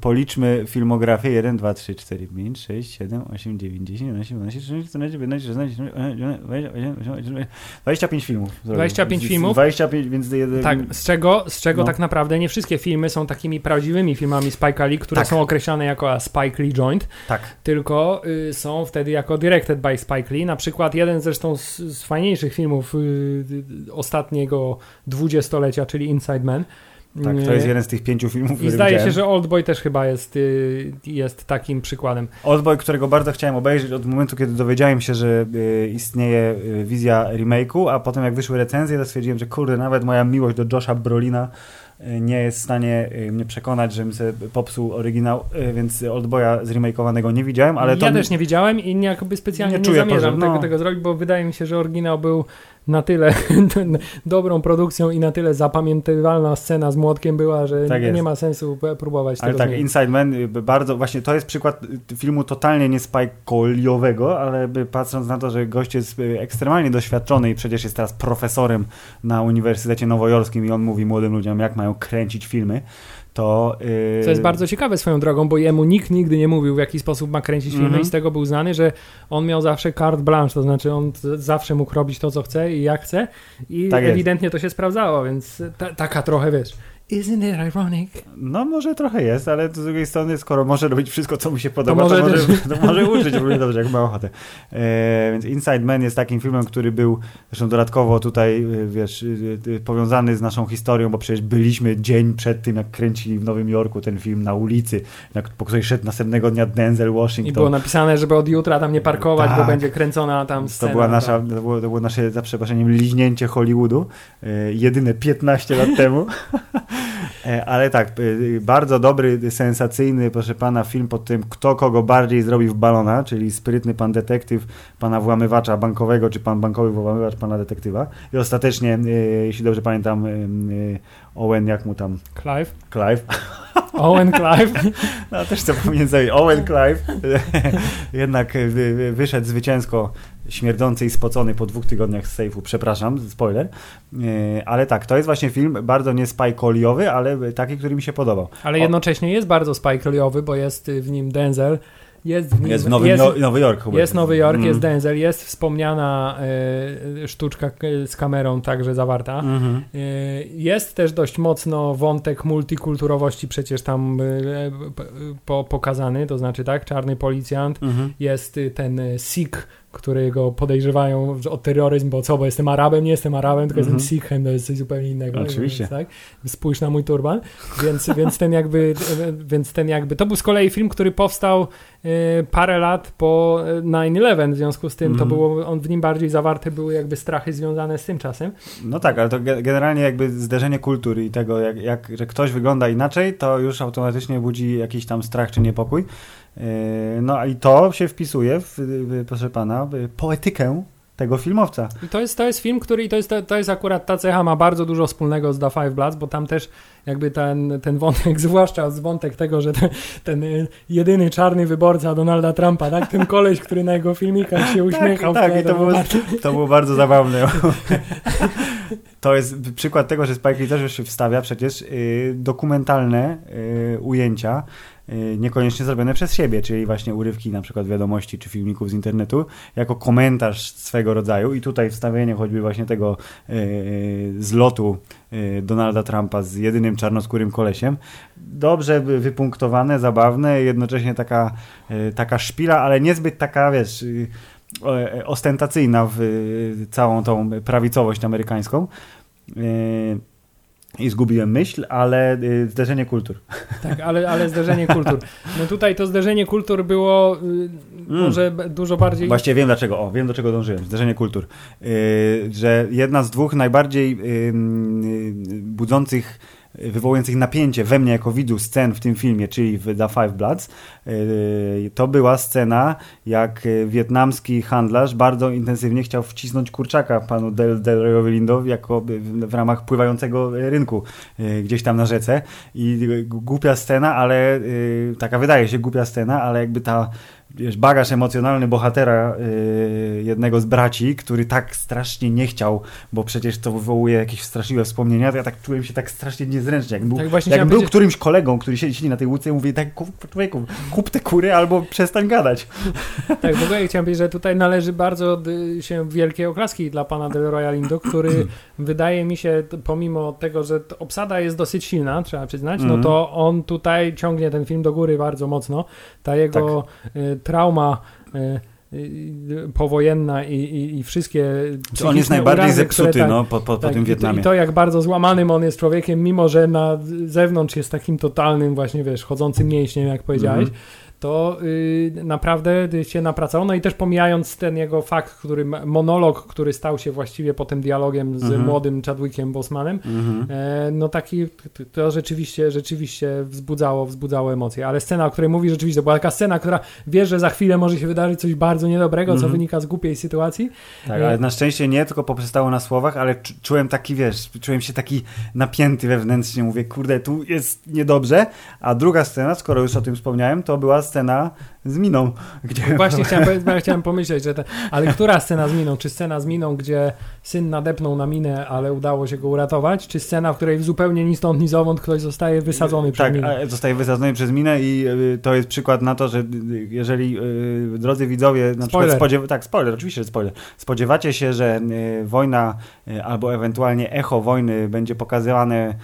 policzmy filmografię 1, 2, 3, 4, 5, 6, 7, 8, 9, 10, 11, 12, 13, 14, 15, 16, 17, 25 filmów. zrobił. 25 Z- z- filmów? 25, więc... jeden- Tak, z czego, z czego No. tak naprawdę nie wszystkie filmy są takimi prawdziwymi filmami Spike'a Lee, które Tak. są określane jako Spike Lee Joint, Tak. tylko y, są wtedy jako directed by Spike Lee. Na przykład jeden zresztą z, z fajniejszych filmów y, y, ostatniego dwudziestolecia, czyli Inside Man. Tak, to jest jeden z tych pięciu filmów, I zdaje się, że Oldboy też chyba jest, y, jest takim przykładem. Oldboy, którego bardzo chciałem obejrzeć od momentu, kiedy dowiedziałem się, że y, istnieje y, wizja remake'u, a potem jak wyszły recenzje, to stwierdziłem, że kurde, nawet moja miłość do Josha Brolina nie jest w stanie mnie przekonać, żebym sobie popsuł oryginał, więc Oldboya zremakeowanego nie widziałem, ale to... ja też nie widziałem i jakby specjalnie nie nie, zamierzam potrzeby, tego, no. tego zrobić, bo wydaje mi się, że oryginał był na tyle dobrą produkcją i na tyle zapamiętywalna scena z młotkiem była, że Tak nie, ma sensu próbować Ale tego tak, zmienić. Inside Man y, bardzo, właśnie to jest przykład y, filmu totalnie nie spajkoliowego, ale patrząc na to, że gość jest y, ekstremalnie doświadczony i przecież jest teraz profesorem na Uniwersytecie Nowojorskim i on mówi młodym ludziom, jak mają kręcić filmy, to... y, Co jest bardzo ciekawe swoją drogą, bo jemu nikt nigdy nie mówił, w jaki sposób ma kręcić filmy Mhm. i z tego był znany, że on miał zawsze carte blanche, to znaczy on zawsze mógł robić to, co chce i jak chce i Tak ewidentnie to się sprawdzało, więc ta, taka trochę, wiesz, isn't it ironic? No może trochę jest, ale z drugiej strony, skoro może robić wszystko, co mu się podoba, to może może, też- to może uczyć równie dobrze, jak ma ochotę. E, więc Inside Man jest takim filmem, który był zresztą dodatkowo tutaj, e, wiesz, e, e, powiązany z naszą historią, bo przecież byliśmy dzień przed tym, jak kręcili w Nowym Jorku ten film na ulicy, jak, po której szedł następnego dnia Denzel I Washington. było napisane, żeby od jutra tam nie parkować, bo Tak. będzie kręcona tam To scena. była nasza, tak. to było, to było nasze, za przeproszeniem, liźnięcie Hollywoodu. E, jedyne 15 lat temu. E, ale tak, e, bardzo dobry, sensacyjny, proszę pana, film pod tym, kto kogo bardziej zrobi w balona, czyli sprytny pan detektyw pana włamywacza bankowego, czy pan bankowy włamywacz pana detektywa. I ostatecznie, e, jeśli dobrze pamiętam, Owen, jak mu tam, Clive? Clive, Owen Clive? no też chcę pamiętać, Owen Clive jednak wy, wy, wyszedł zwycięsko śmierdzący i spocony po dwóch tygodniach z sejfu, przepraszam, spoiler, E, ale tak, to jest właśnie film bardzo nie spajkoliowy, ale taki, który mi się podobał. Ale O. jednocześnie jest bardzo Spike Lee'owy, bo jest w nim Denzel, jest w nim... Jest w Nowy, jest, no, Nowy Jork. chyba. jest Nowy Jork, Mm. jest Denzel, jest wspomniana y, sztuczka z kamerą także zawarta. Mhm. Y, Jest też dość mocno wątek multikulturowości przecież tam y, po, pokazany, to znaczy tak, czarny policjant, Mhm. jest y, ten y, Którego podejrzewają o terroryzm, bo co, bo jestem Arabem, nie jestem Arabem, tylko Mhm. jestem Sikhem, to jest coś zupełnie innego. Oczywiście. Więc, tak? Spójrz na mój turban. Więc, więc ten jakby, więc ten jakby, to był z kolei film, który powstał y, parę lat po y, 9-11, w związku z tym to Mhm. było, on w nim bardziej zawarte były jakby strachy związane z tym czasem. No tak, ale to ge- generalnie jakby zderzenie kultury i tego, jak, jak, że ktoś wygląda inaczej, to już automatycznie budzi jakiś tam strach czy niepokój. Yy, No i to się wpisuje, w, proszę pana, w poetykę tego filmowca. I to jest, to jest film, który, i to jest, to jest akurat ta cecha, ma bardzo dużo wspólnego z The Five Bloods, bo tam też jakby ten, ten wątek, zwłaszcza z wątek tego, że ten, ten y, jedyny czarny wyborca Donalda Trumpa, tak, ten koleś, który na jego filmikach się uśmiechał. tak, wtedy, i to było- bardzo- To było bardzo zabawne. To jest przykład tego, że Spike Lee też się wstawia przecież yy, dokumentalne yy, ujęcia, yy, niekoniecznie zrobione przez siebie, czyli właśnie urywki na przykład wiadomości czy filmików z internetu, jako komentarz swego rodzaju i tutaj wstawienie choćby właśnie tego zlotu Donalda Trumpa z jedynym czarnoskórym kolesiem. Dobrze wypunktowane, zabawne, jednocześnie taka, taka szpila, ale niezbyt taka, wiesz... O- e, ostentacyjna w y, całą tą prawicowość amerykańską. I zgubiłem myśl, ale zderzenie kultur. Tak, ale, ale zderzenie kultur. No tutaj to zderzenie kultur było y, może b- dużo bardziej... Właściwie wiem dlaczego, o, wiem do czego dążyłem, zderzenie kultur. Że jedna z dwóch najbardziej budzących, wywołujących napięcie we mnie jako widzu scen w tym filmie, czyli w The Five Bloods, y, to była scena, jak wietnamski handlarz bardzo intensywnie chciał wcisnąć kurczaka panu Del, Delroyowi Lindo jako w, ramach pływającego rynku y, gdzieś tam na rzece. I y, głupia scena, ale taka wydaje się głupia scena, ale jakby ta wiesz, bagaż emocjonalny bohatera y, jednego z braci, który tak strasznie nie chciał, bo przecież to wywołuje jakieś straszliwe wspomnienia, to ja tak czułem się tak strasznie niezręcznie. Jak był, Tak jak był powiedzieć- którymś kolegą, który siedzi na tej łódce i mówi tak, człowieku, kup te kury albo przestań gadać. Tak, w ogóle chciałem powiedzieć, że tutaj należy bardzo się wielkie oklaski dla pana Del Royalindo, który wydaje mi się, pomimo tego, że obsada jest dosyć silna, trzeba przyznać, no Mhm. to on tutaj ciągnie ten film do góry bardzo mocno. Ta jego y, trauma y, y, powojenna i, i, i wszystkie On jest najbardziej urazy, zepsuty tak, no, po, po, po tak, tym Wietnamie. I to, jak bardzo złamanym on jest człowiekiem, mimo że na zewnątrz jest takim totalnym właśnie, wiesz, chodzącym mięśniem, jak powiedziałeś, Mhm. To y, naprawdę się napracował. No i też pomijając ten jego fakt, który monolog, który stał się właściwie potem dialogiem z mhm. młodym Chadwickiem Bosmanem, mhm. e, no taki to rzeczywiście, rzeczywiście wzbudzało, wzbudzało emocje. Ale scena, o której mówi, rzeczywiście to była taka scena, która wie, że za chwilę może się wydarzyć coś bardzo niedobrego, mhm. co wynika z głupiej sytuacji. Tak, e, ale na szczęście nie, tylko poprzestało na słowach, ale czułem taki, wiesz, czułem się taki napięty wewnętrznie. Mówię, kurde, tu jest niedobrze. A druga scena, skoro już o tym wspomniałem, to była scena z miną. Gdzie... Właśnie chciałem, chciałem pomyśleć, że te, ale która scena z miną? Czy scena z miną, gdzie syn nadepnął na minę, ale udało się go uratować? Czy scena, w której zupełnie ni stąd, ni zowąd ktoś zostaje wysadzony przez tak, minę? Tak, zostaje wysadzony przez minę i y, to jest przykład na to, że y, jeżeli y, drodzy widzowie, na spoiler. przykład tak, spoiler, oczywiście, że spoiler, spodziewacie się, że wojna albo ewentualnie echo wojny będzie pokazywane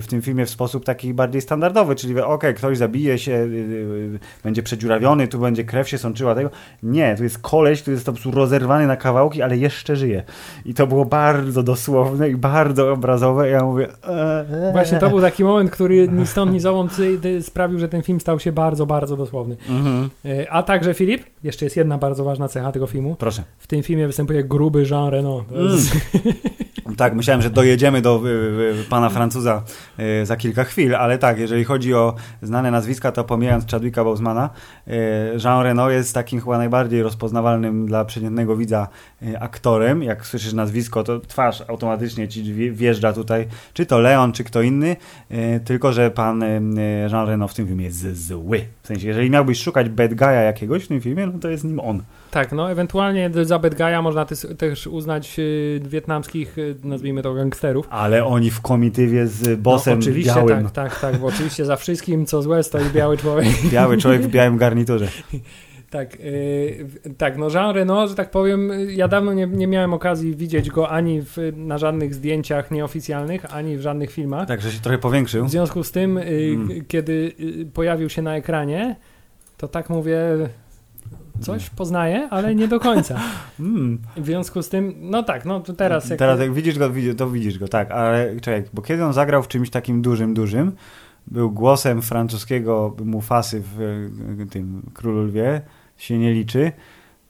w tym filmie w sposób taki bardziej standardowy, czyli okej, okay, ktoś zabije się, yy, będzie przedziurawiony, tu będzie krew się sączyła tego. Nie, tu jest koleś, który jest po prostu rozerwany na kawałki, ale jeszcze żyje. I to było bardzo dosłowne i bardzo obrazowe. Ja mówię... Eee. Właśnie to był taki moment, który ni stąd, ni zowąd sprawił, że ten film stał się bardzo, bardzo dosłowny. Mhm. Y, a także Filip, jeszcze jest jedna bardzo ważna cecha tego filmu. Proszę. W tym filmie występuje gruby Jean Reno. Mm. Tak, myślałem, że dojedziemy do y, y, pana Francuza y, za kilka chwil, ale tak, jeżeli chodzi o znane nazwiska, to pomijając Chadwicka Bosemana, Jean Reno jest takim chyba najbardziej rozpoznawalnym dla przeciętnego widza aktorem. Jak słyszysz nazwisko, to twarz automatycznie ci wjeżdża tutaj, czy to Leon, czy kto inny, tylko że pan Jean Reno w tym filmie jest zły. W sensie, jeżeli miałbyś szukać bad guy'a jakiegoś w tym filmie, no to jest nim on. Tak, no ewentualnie za bad guy'a można też uznać wietnamskich nazwijmy to gangsterów. Ale oni w komitywie z bossem no, oczywiście, białym. tak, tak, tak, bo oczywiście za wszystkim, co złe, stoi biały człowiek. Biały człowiek w białym garniturze. Tak, yy, tak, no Jean Reno, że tak powiem, ja dawno nie, nie miałem okazji widzieć go ani w, na żadnych zdjęciach nieoficjalnych, ani w żadnych filmach. Także się trochę powiększył. W związku z tym, yy, mm. kiedy yy, pojawił się na ekranie, to tak mówię, coś poznaję, ale nie do końca. Mm. W związku z tym, no tak, no to teraz... Jak... Teraz jak widzisz go, to widzisz go, tak, ale czekaj, bo kiedy on zagrał w czymś takim dużym, dużym, był głosem francuskiego Mufasy w tym Królu Lwie, się nie liczy.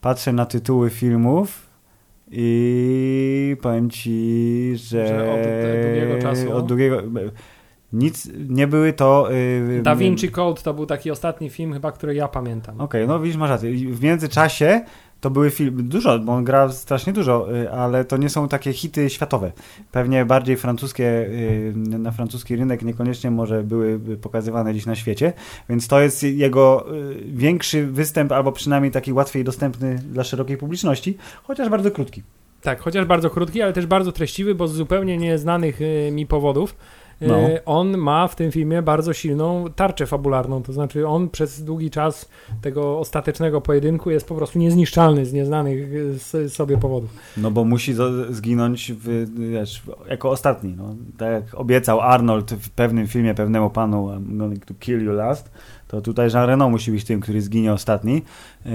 Patrzę na tytuły filmów i powiem ci, że, że od długiego czasu. Od długiego, nic, nie były to... Yy, da Vinci Code to był taki ostatni film chyba, który ja pamiętam. Okej, okay, no widzisz, masz rację. W międzyczasie to były filmy, dużo, bo on gra strasznie dużo, yy, ale to nie są takie hity światowe. Pewnie bardziej francuskie, yy, na francuski rynek niekoniecznie może były pokazywane dziś na świecie, więc to jest jego y, większy występ, albo przynajmniej taki łatwiej dostępny dla szerokiej publiczności, chociaż bardzo krótki. Tak, chociaż bardzo krótki, ale też bardzo treściwy, bo z zupełnie nieznanych y, mi powodów no. E, on ma w tym filmie bardzo silną tarczę fabularną, to znaczy on przez długi czas tego ostatecznego pojedynku jest po prostu niezniszczalny z nieznanych e, sobie powodów. No bo musi zginąć w, wiesz, jako ostatni. No. Tak jak obiecał Arnold w pewnym filmie pewnemu panu I'm going to kill you last, to tutaj Jean Reno musi być tym, który zginie ostatni. E,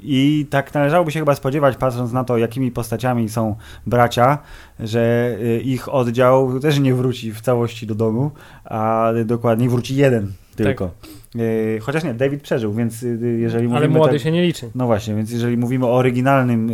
I tak należałoby się chyba spodziewać, patrząc na to, jakimi postaciami są bracia, że e, ich oddział też nie wróci w całości do domu, a dokładniej wróci jeden tylko. Tak. E, chociaż nie, David przeżył, więc jeżeli Ale młody tak, się nie liczy. No właśnie, więc jeżeli mówimy o oryginalnym,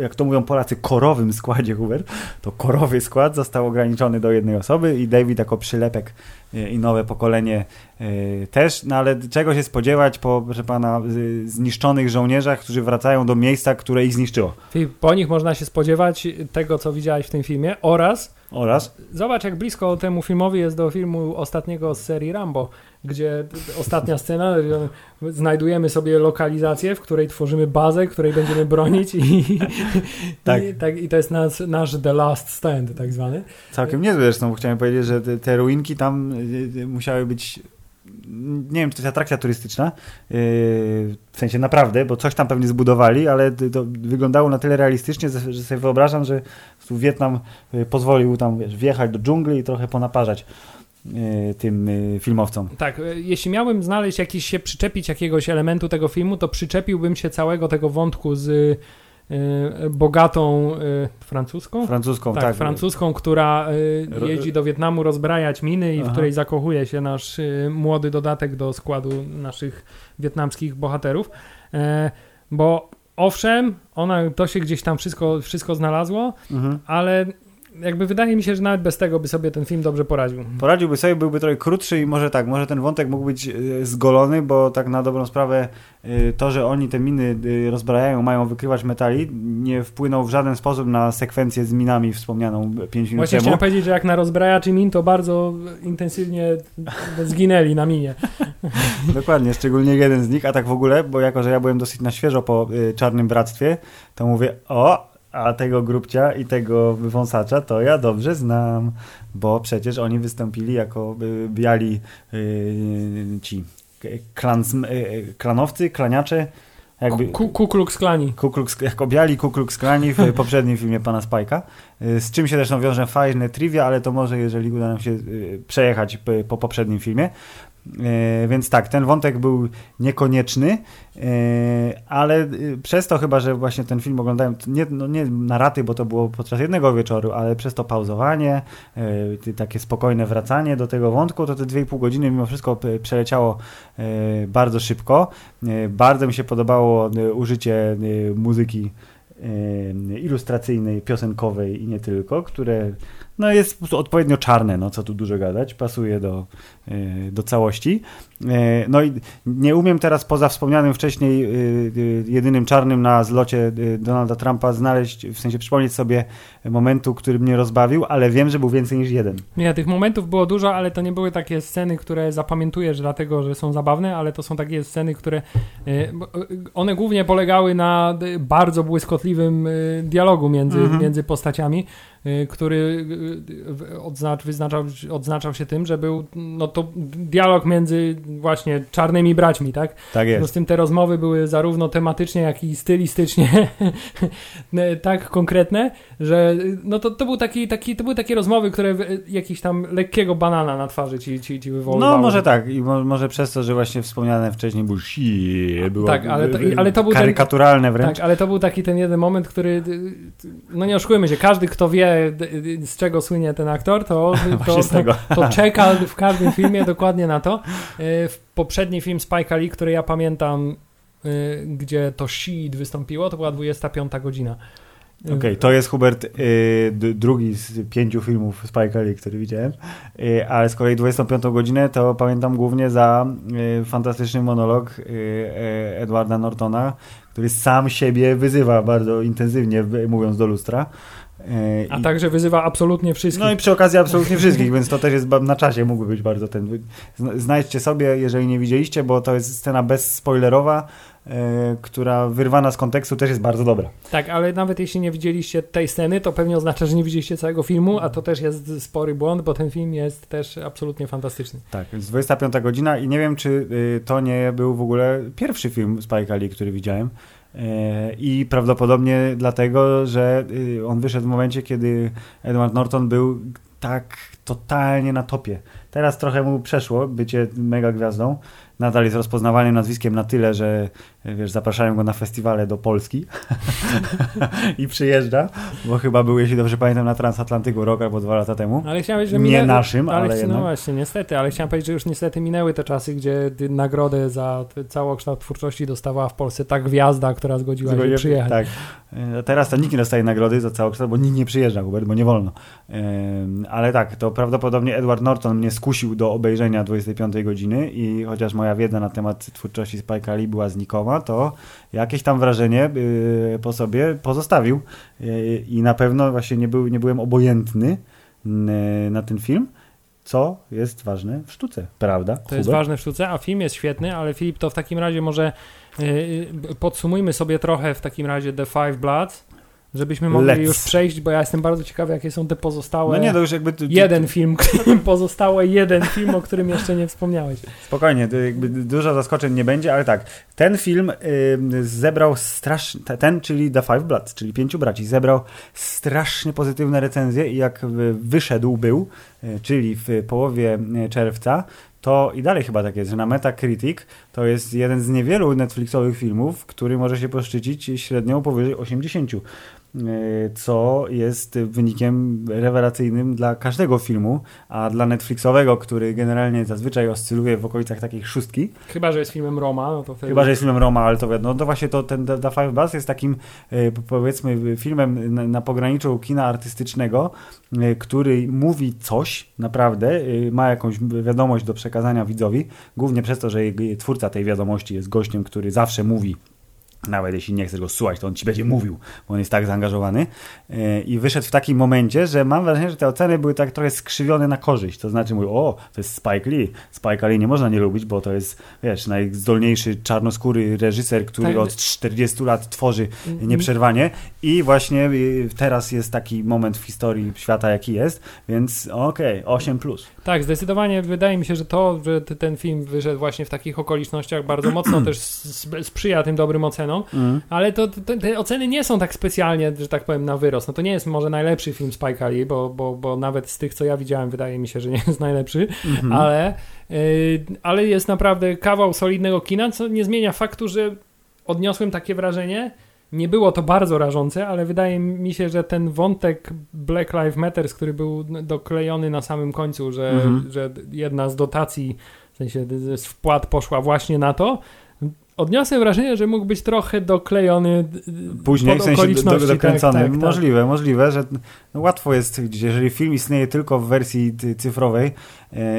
jak to mówią Polacy, korowym składzie Hubert, to korowy skład został ograniczony do jednej osoby i David jako przylepek i nowe pokolenie e, też, no ale czego się spodziewać po, proszę pana, zniszczonych żołnierzach, którzy wracają do miejsca, które ich zniszczyło? Po nich można się spodziewać tego, co widziałeś w tym filmie oraz oraz? Zobacz, jak blisko temu filmowi jest do filmu ostatniego z serii Rambo, gdzie ostatnia scena, znajdujemy sobie lokalizację, w której tworzymy bazę, której będziemy bronić i, tak. i, tak, i to jest nasz, nasz The Last Stand tak zwany. Całkiem niezłe zresztą, bo chciałem powiedzieć, że te, te ruinki tam y, y, musiały być nie wiem, czy to jest atrakcja turystyczna, yy, w sensie naprawdę, bo coś tam pewnie zbudowali, ale to wyglądało na tyle realistycznie, że sobie wyobrażam, że Wietnam y, pozwolił tam wiesz, wjechać do dżungli i trochę ponaparzać tym yy, filmowcom. Tak, jeśli miałbym znaleźć jakiś, się przyczepić jakiegoś elementu tego filmu, to przyczepiłbym się całego tego wątku z bogatą francuską? Francuską, tak, tak. francuską, która jeździ do Wietnamu rozbrajać miny i w Aha. której zakochuje się nasz młody dodatek do składu naszych wietnamskich bohaterów. E, bo owszem, ona to się gdzieś tam wszystko, wszystko znalazło, Mhm. ale jakby wydaje mi się, że nawet bez tego by sobie ten film dobrze poradził. Poradziłby sobie, byłby trochę krótszy i może tak, może ten wątek mógł być e, zgolony, bo tak na dobrą sprawę e, to, że oni te miny e, rozbrajają, mają wykrywać metali, nie wpłynął w żaden sposób na sekwencję z minami wspomnianą 5 minut Właśnie temu. chciałem powiedzieć, że jak na rozbrajaczy min, to bardzo intensywnie zginęli na minie. Dokładnie, szczególnie jeden z nich, a tak w ogóle, bo jako, że ja byłem dosyć na świeżo po y, Czarnym Bractwie, to mówię, o, a tego grubcia i tego wąsacza to ja dobrze znam, bo przecież oni wystąpili jako y, biali y, ci klans, y, y, klanowcy, klaniacze, jakby... Ku, Ku Klux Klani. Ku Klux, jako biali Ku Klux Klani w poprzednim filmie pana Spajka. Y, Z czym się zresztą wiąże fajne trivia, ale to może jeżeli uda nam się przejechać po poprzednim filmie. Y, Więc tak, ten wątek był niekonieczny, y, ale y, przez to chyba, że właśnie ten film oglądałem, nie, no nie na raty, bo to było podczas jednego wieczoru, ale przez to pauzowanie, takie spokojne wracanie do tego wątku, to te 2,5 godziny mimo wszystko przeleciało bardzo szybko. Bardzo mi się podobało użycie muzyki ilustracyjnej, piosenkowej i nie tylko, które no jest po prostu odpowiednio czarne, no co tu dużo gadać, pasuje do, y, do całości. Y, No i nie umiem teraz poza wspomnianym wcześniej y, jedynym czarnym na zlocie Donalda Trumpa znaleźć, w sensie przypomnieć sobie momentu, który mnie rozbawił, ale wiem, że był więcej niż jeden. Nie, tych momentów było dużo, ale to nie były takie sceny, które zapamiętujesz dlatego, że są zabawne, ale to są takie sceny, które one głównie polegały na bardzo błyskotliwym dialogu między, Mhm. między postaciami, który e, w- odznacz, wyznaczał, odznaczał się tym, że był no to dialog między właśnie czarnymi braćmi, tak? Tak No jest. z tym te rozmowy były zarówno tematycznie, jak i stylistycznie tak konkretne, że no to, to, był taki, taki, to były takie rozmowy, które jakiś tam lekkiego banana na twarzy ci, ci, ci wywoływały. No może tak i mo, może przez to, że właśnie wspomniane wcześniej był było Tak, ale to- y, y, ale to był ten- karykaturalne wręcz. Tak, ale to był taki ten jeden moment, który, y, y, no nie oszukujmy się, każdy kto wie z czego słynie ten aktor, to, to, to, to czeka w każdym filmie dokładnie na to. W poprzedni film Spike Lee, który ja pamiętam, y, gdzie to Sheed wystąpiło, to była 25 godzina. Y, Okej, to jest Hubert y, drugi z pięciu filmów Spike Lee, który widziałem, y, ale z kolei 25 godzinę to pamiętam głównie za y, fantastyczny monolog Edwarda Nortona, który sam siebie wyzywa bardzo intensywnie, mówiąc do lustra. Y, A i- także wyzywa absolutnie wszystkich. No i przy okazji absolutnie wszystkich, więc to też jest na czasie, mógłby być bardzo ten. zna- Znajdźcie sobie, jeżeli nie widzieliście, bo to jest scena bezspoilerowa, e, która wyrwana z kontekstu też jest bardzo dobra. Tak, ale nawet jeśli nie widzieliście tej sceny, to pewnie oznacza, że nie widzieliście całego filmu, a to też jest spory błąd, bo ten film jest też absolutnie fantastyczny. Tak, więc 25 godzina i nie wiem, czy y, to nie był w ogóle pierwszy film Spike'a Lee, który widziałem. E, I prawdopodobnie dlatego, że y, on wyszedł w momencie, kiedy Edward Norton był tak totalnie na topie. Teraz trochę mu przeszło bycie mega gwiazdą. Nadal jest rozpoznawalnym nazwiskiem na tyle, że wiesz, zapraszają go na festiwale do Polski i przyjeżdża, bo chyba był, jeśli dobrze pamiętam, na Transatlantyku rok albo dwa lata temu. Ale chciałem powiedzieć, że Nie minęły- naszym, ale jednak. No właśnie, niestety, ale chciałem powiedzieć, że już niestety minęły te czasy, gdzie nagrodę za całokształt twórczości dostawała w Polsce ta gwiazda, która zgodziła się Zgodziłem- przyjechać. Tak. E, Teraz to nikt nie dostaje nagrody za całokształt, bo nikt nie przyjeżdża, Hubert, bo nie wolno. Em, Ale tak, to prawdopodobnie Edward Norton mnie skusił do obejrzenia 25 godziny i chociaż moja wiedza na temat twórczości Spike'a Lee była znikoma, to jakieś tam wrażenie y, po sobie pozostawił Y, i na pewno właśnie nie, był, nie byłem obojętny n- na ten film, co jest ważne w sztuce, prawda? To jest ważne w sztuce, a film jest świetny, ale Filip, to w takim razie może yy, podsumujmy sobie trochę w takim razie The Five Bloods, żebyśmy mogli Let's. już przejść, bo ja jestem bardzo ciekawy, jakie są te pozostałe... No nie, to już jakby... ty- ty- Jeden film, pozostałe jeden film, o którym jeszcze nie wspomniałeś. Spokojnie, to jakby dużo zaskoczeń nie będzie, ale tak, ten film y, zebrał strasznie, ten, czyli The Five Bloods, czyli Pięciu Braci, zebrał strasznie pozytywne recenzje i jak wyszedł był, y, czyli w połowie y, czerwca, to i dalej chyba tak jest, że na Metacritic to jest jeden z niewielu Netflixowych filmów, który może się poszczycić średnią powyżej 80. E, co jest wynikiem rewelacyjnym dla każdego filmu, a dla Netflixowego, który generalnie zazwyczaj oscyluje w okolicach takiej szóstki. Chyba, że jest filmem Roma, no to wtedy... Chyba, że jest filmem Roma, ale to wiadomo, no to właśnie to ten The Five Bus jest takim e, powiedzmy filmem na, na pograniczu kina artystycznego, e, który mówi coś naprawdę, ma jakąś wiadomość do przekazania widzowi, głównie przez to, że twórca tej wiadomości jest gościem, który zawsze mówi nawet jeśli nie chcesz go słuchać, to on ci będzie mówił, bo on jest tak zaangażowany. E, I wyszedł w takim momencie, że mam wrażenie, że te oceny były tak trochę skrzywione na korzyść. To znaczy mówił, o, to jest Spike Lee. Spike Lee nie można nie lubić, bo to jest, wiesz, najzdolniejszy czarnoskóry reżyser, który tak. od 40 lat tworzy mhm. nieprzerwanie. I właśnie y, teraz jest taki moment w historii świata, jaki jest, więc okej, okay, 8+. Plus. Tak, zdecydowanie wydaje mi się, że to, że ten film wyszedł właśnie w takich okolicznościach bardzo mocno też sprzyja tym dobrym ocenom, mm. ale to, to, te oceny nie są tak specjalnie, że tak powiem, na wyrost. No to nie jest może najlepszy film Spike Lee, bo, bo, bo nawet z tych, co ja widziałem, wydaje mi się, że nie jest najlepszy, mm -hmm. ale, yy, ale jest naprawdę kawał solidnego kina, co nie zmienia faktu, że odniosłem takie wrażenie, nie było to bardzo rażące, ale wydaje mi się, że ten wątek Black Lives Matter, który był doklejony na samym końcu, że, mhm. że jedna z dotacji, w sensie z wpłat poszła właśnie na to, odniosę wrażenie, że mógł być trochę doklejony później, w sensie do, do, dokręcony. Tak, tak, możliwe, tak. możliwe, że no łatwo jest, jeżeli film istnieje tylko w wersji cyfrowej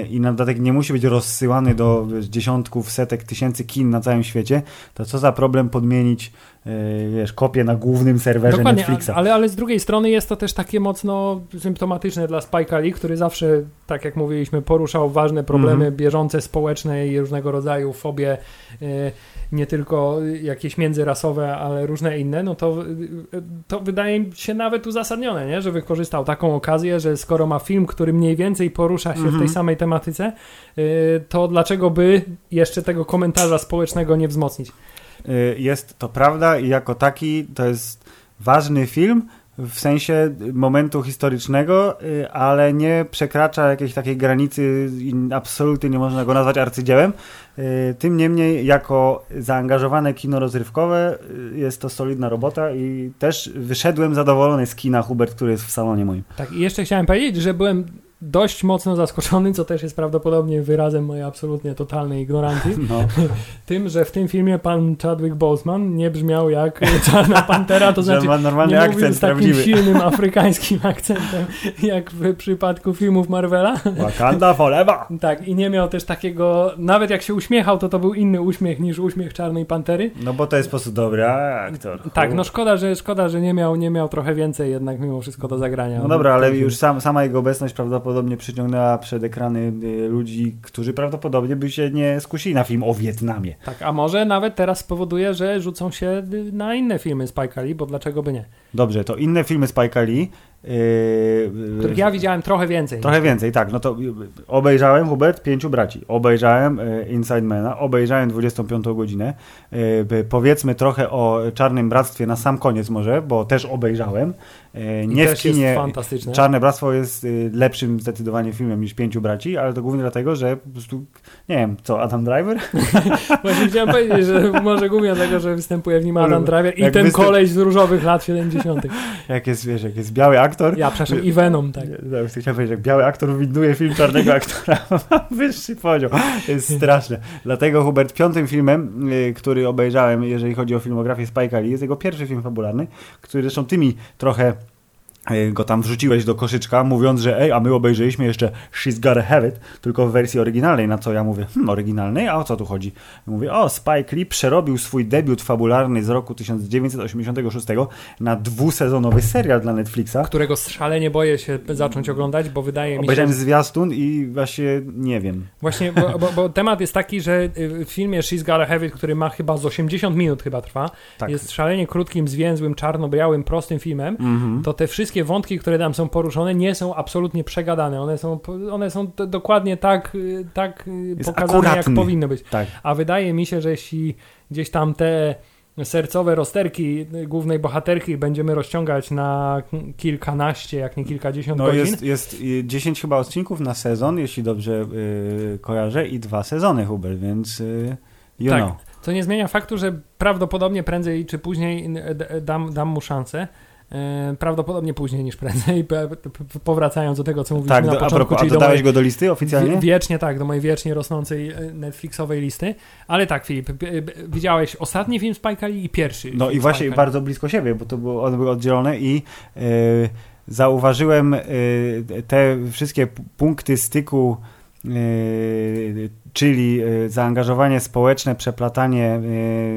i na dodatek nie musi być rozsyłany do dziesiątków, setek tysięcy kin na całym świecie, to co za problem podmienić E, wiesz, kopię na głównym serwerze Dokładnie, Netflixa. Ale, ale z drugiej strony jest to też takie mocno symptomatyczne dla Spike'a Lee, który zawsze, tak jak mówiliśmy, poruszał ważne problemy mm -hmm. bieżące, społeczne i różnego rodzaju fobie, e, nie tylko jakieś międzyrasowe, ale różne inne, no to, to wydaje mi się nawet uzasadnione, nie? że wykorzystał taką okazję, że skoro ma film, który mniej więcej porusza się mm -hmm. w tej mhm. Samej tematyce, e, to dlaczego by jeszcze tego komentarza społecznego nie wzmocnić? Y, jest to prawda i jako taki to jest ważny film w sensie momentu historycznego, y, ale nie przekracza jakiejś takiej granicy i absolutnie nie można go nazwać arcydziełem. Y, tym niemniej, jako zaangażowane kino rozrywkowe, jest to solidna robota i też wyszedłem zadowolony z kina Hubert, który jest w salonie moim. Tak, i jeszcze chciałem powiedzieć, że byłem dość mocno zaskoczony, co też jest prawdopodobnie wyrazem mojej absolutnie totalnej ignorancji, no. tym, że w tym filmie pan Chadwick Boseman nie brzmiał jak Czarna Pantera, to znaczy ma normalny nie akcent z takim prawdziwy. silnym afrykańskim akcentem, jak w przypadku filmów Marvela. Wakanda forever! Tak, i nie miał też takiego, nawet jak się uśmiechał, to to był inny uśmiech niż uśmiech Czarnej Pantery. No bo to jest po prostu dobry aktor. Tak, no szkoda, że szkoda, że nie miał, nie miał trochę więcej jednak mimo wszystko do zagrania. No dobra, ale już sam, sama jego obecność prawdopodobnie prawdopodobnie przyciągnęła przed ekrany y, ludzi, którzy prawdopodobnie by się nie skusili na film o Wietnamie. Tak, a może nawet teraz spowoduje, że rzucą się y, na inne filmy Spike Lee, bo dlaczego by nie? Dobrze, to inne filmy Spike Lee Których ja widziałem trochę więcej. Trochę więcej, tak. No to obejrzałem Hubert Pięciu Braci, obejrzałem yy, Inside Mana, obejrzałem 25 godzinę. Yy, powiedzmy trochę o Czarnym Bractwie na sam koniec może, bo też obejrzałem. Yy, nie w kinie. fantastyczne. Czarne Bractwo jest yy, lepszym zdecydowanie filmem niż Pięciu Braci, ale to głównie dlatego, że po prostu, nie wiem, co, Adam Driver? Właśnie chciałem powiedzieć, że może głównie dlatego, że występuje w nim Adam Driver i jak ten występ... koleś z różowych lat 70. jak jest, wiesz, jak jest biały aktor. Ja, przepraszam, i Venom, tak. Ja, chciałem powiedzieć, jak biały aktor widuje film czarnego aktora, wyższy poziom. jest straszne. Dlatego Hubert piątym filmem, y, który obejrzałem, jeżeli chodzi o filmografię Spike'a Lee, jest jego pierwszy film fabularny, który zresztą tymi trochę E, go tam wrzuciłeś do koszyczka, mówiąc, że ej, a my obejrzeliśmy jeszcze She's Gotta Have It, tylko w wersji oryginalnej, na co ja mówię, hmm, oryginalnej? A o co tu chodzi? Mówię, o, Spike Lee przerobił swój debiut fabularny z roku 1986 na dwusezonowy serial dla Netflixa. Którego szalenie boję się zacząć oglądać, bo wydaje mi się... Obejrzałem zwiastun i właśnie nie wiem. Właśnie, bo, bo, bo, temat jest taki, że y, w filmie She's Gotta Have It, który ma chyba z 80 minut chyba trwa, tak. jest szalenie krótkim, zwięzłym, czarno-białym, prostym filmem, mm -hmm. to te wszystkie wszystkie wątki, które tam są poruszone, nie są absolutnie przegadane. One są, one są dokładnie tak, tak pokazane, akuratny. jak powinny być. Tak. A wydaje mi się, że jeśli gdzieś tam te sercowe rozterki głównej bohaterki będziemy rozciągać na kilkanaście, jak nie kilkadziesiąt no godzin. Jest, jest 10 chyba odcinków na sezon, jeśli dobrze y, kojarzę, i dwa sezony, Hubert, więc y, you tak. know. Co nie zmienia faktu, że prawdopodobnie prędzej czy później dam, dam mu szansę. E, prawdopodobnie później niż prędzej, powracając do tego, co mówiliśmy tak, na początku. A, propos, czyli a dodałeś go do listy oficjalnie? Wiecznie tak, do mojej wiecznie rosnącej e, Netflixowej listy. Ale tak, Filip, widziałeś ostatni film Spike Lee i pierwszy No i właśnie bardzo blisko siebie, bo to było, one były oddzielone i yy, zauważyłem yy, te wszystkie punkty styku Yy, czyli yy, zaangażowanie społeczne, przeplatanie,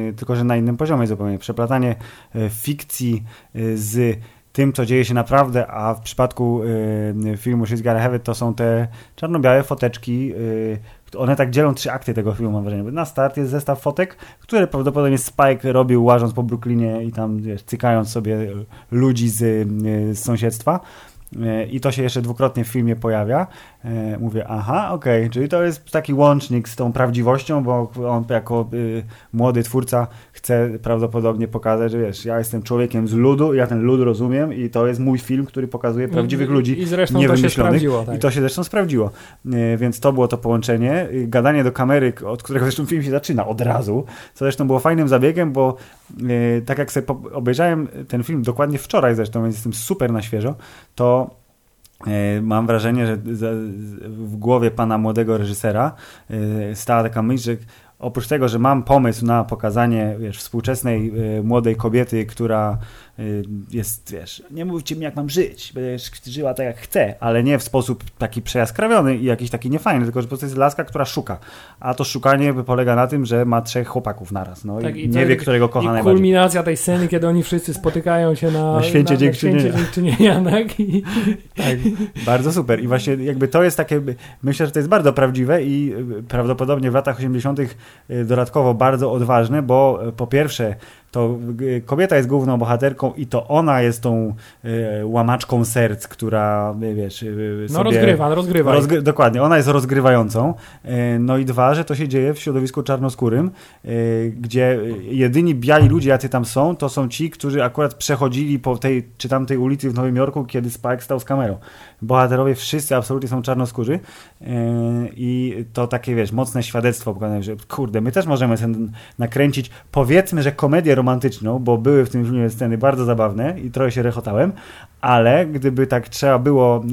yy, tylko że na innym poziomie zupełnie, przeplatanie fikcji z tym, co dzieje się naprawdę, a w przypadku filmu She's Gotta Have It to są te czarno-białe foteczki, one tak dzielą trzy akty tego filmu, mam wrażenie. Na start jest zestaw fotek, które prawdopodobnie Spike robił łażąc po Brooklynie i tam wiesz, cykając sobie ludzi z, z sąsiedztwa. I to się jeszcze dwukrotnie w filmie pojawia. E, mówię, aha, okej, okay. czyli to jest taki łącznik z tą prawdziwością, bo on jako y, młody twórca chce prawdopodobnie pokazać, że wiesz, ja jestem człowiekiem z ludu, ja ten lud rozumiem i to jest mój film, który pokazuje prawdziwych I, ludzi i zresztą niewymyślonych. To tak. I to się zresztą sprawdziło. E, więc to było to połączenie. Gadanie do kamery, od którego zresztą film się zaczyna od razu, co zresztą było fajnym zabiegiem, bo e, tak jak sobie obejrzałem ten film dokładnie wczoraj zresztą, więc jestem super na świeżo, to mam wrażenie, że w głowie pana młodego reżysera e, stała taka myśl, że oprócz tego, że mam pomysł na pokazanie wiesz, współczesnej e, młodej kobiety, która jest, wiesz, nie mówcie mi jak mam żyć, będziesz żyła tak jak chcę, ale nie w sposób taki przejaskrawiony i jakiś taki niefajny, tylko że po prostu jest laska, która szuka. A to szukanie polega na tym, że ma trzech chłopaków naraz, no tak, i, i nie wie, którego kocha i najbardziej. kulminacja tej sceny, kiedy oni wszyscy spotykają się na, na święcie, na, dziękczynienia. Na dziękczynienia tak? I... tak, bardzo super. I właśnie jakby to jest takie, myślę, że to jest bardzo prawdziwe i y, prawdopodobnie w latach 80. Y, dodatkowo bardzo odważne, bo po pierwsze to y, kobieta jest główną bohaterką i to ona jest tą y, łamaczką serc, która, y, wiesz, y, no rozgrywa, rozgrywa. Rozgry dokładnie, ona jest rozgrywającą. No i dwa, że to się dzieje w środowisku czarnoskórym, gdzie jedyni biali ludzie, jacy tam są, to są ci, którzy akurat przechodzili po tej czy tamtej ulicy w Nowym Jorku, kiedy Spike stał z kamerą. Bohaterowie wszyscy absolutnie są czarnoskórzy i to takie, wiesz, mocne świadectwo, że kurde, my też możemy nakręcić, powiedzmy, że komedię romantyczną, bo były w tym filmie sceny bardzo zabawne i trochę się rechotałem, ale gdyby tak trzeba było,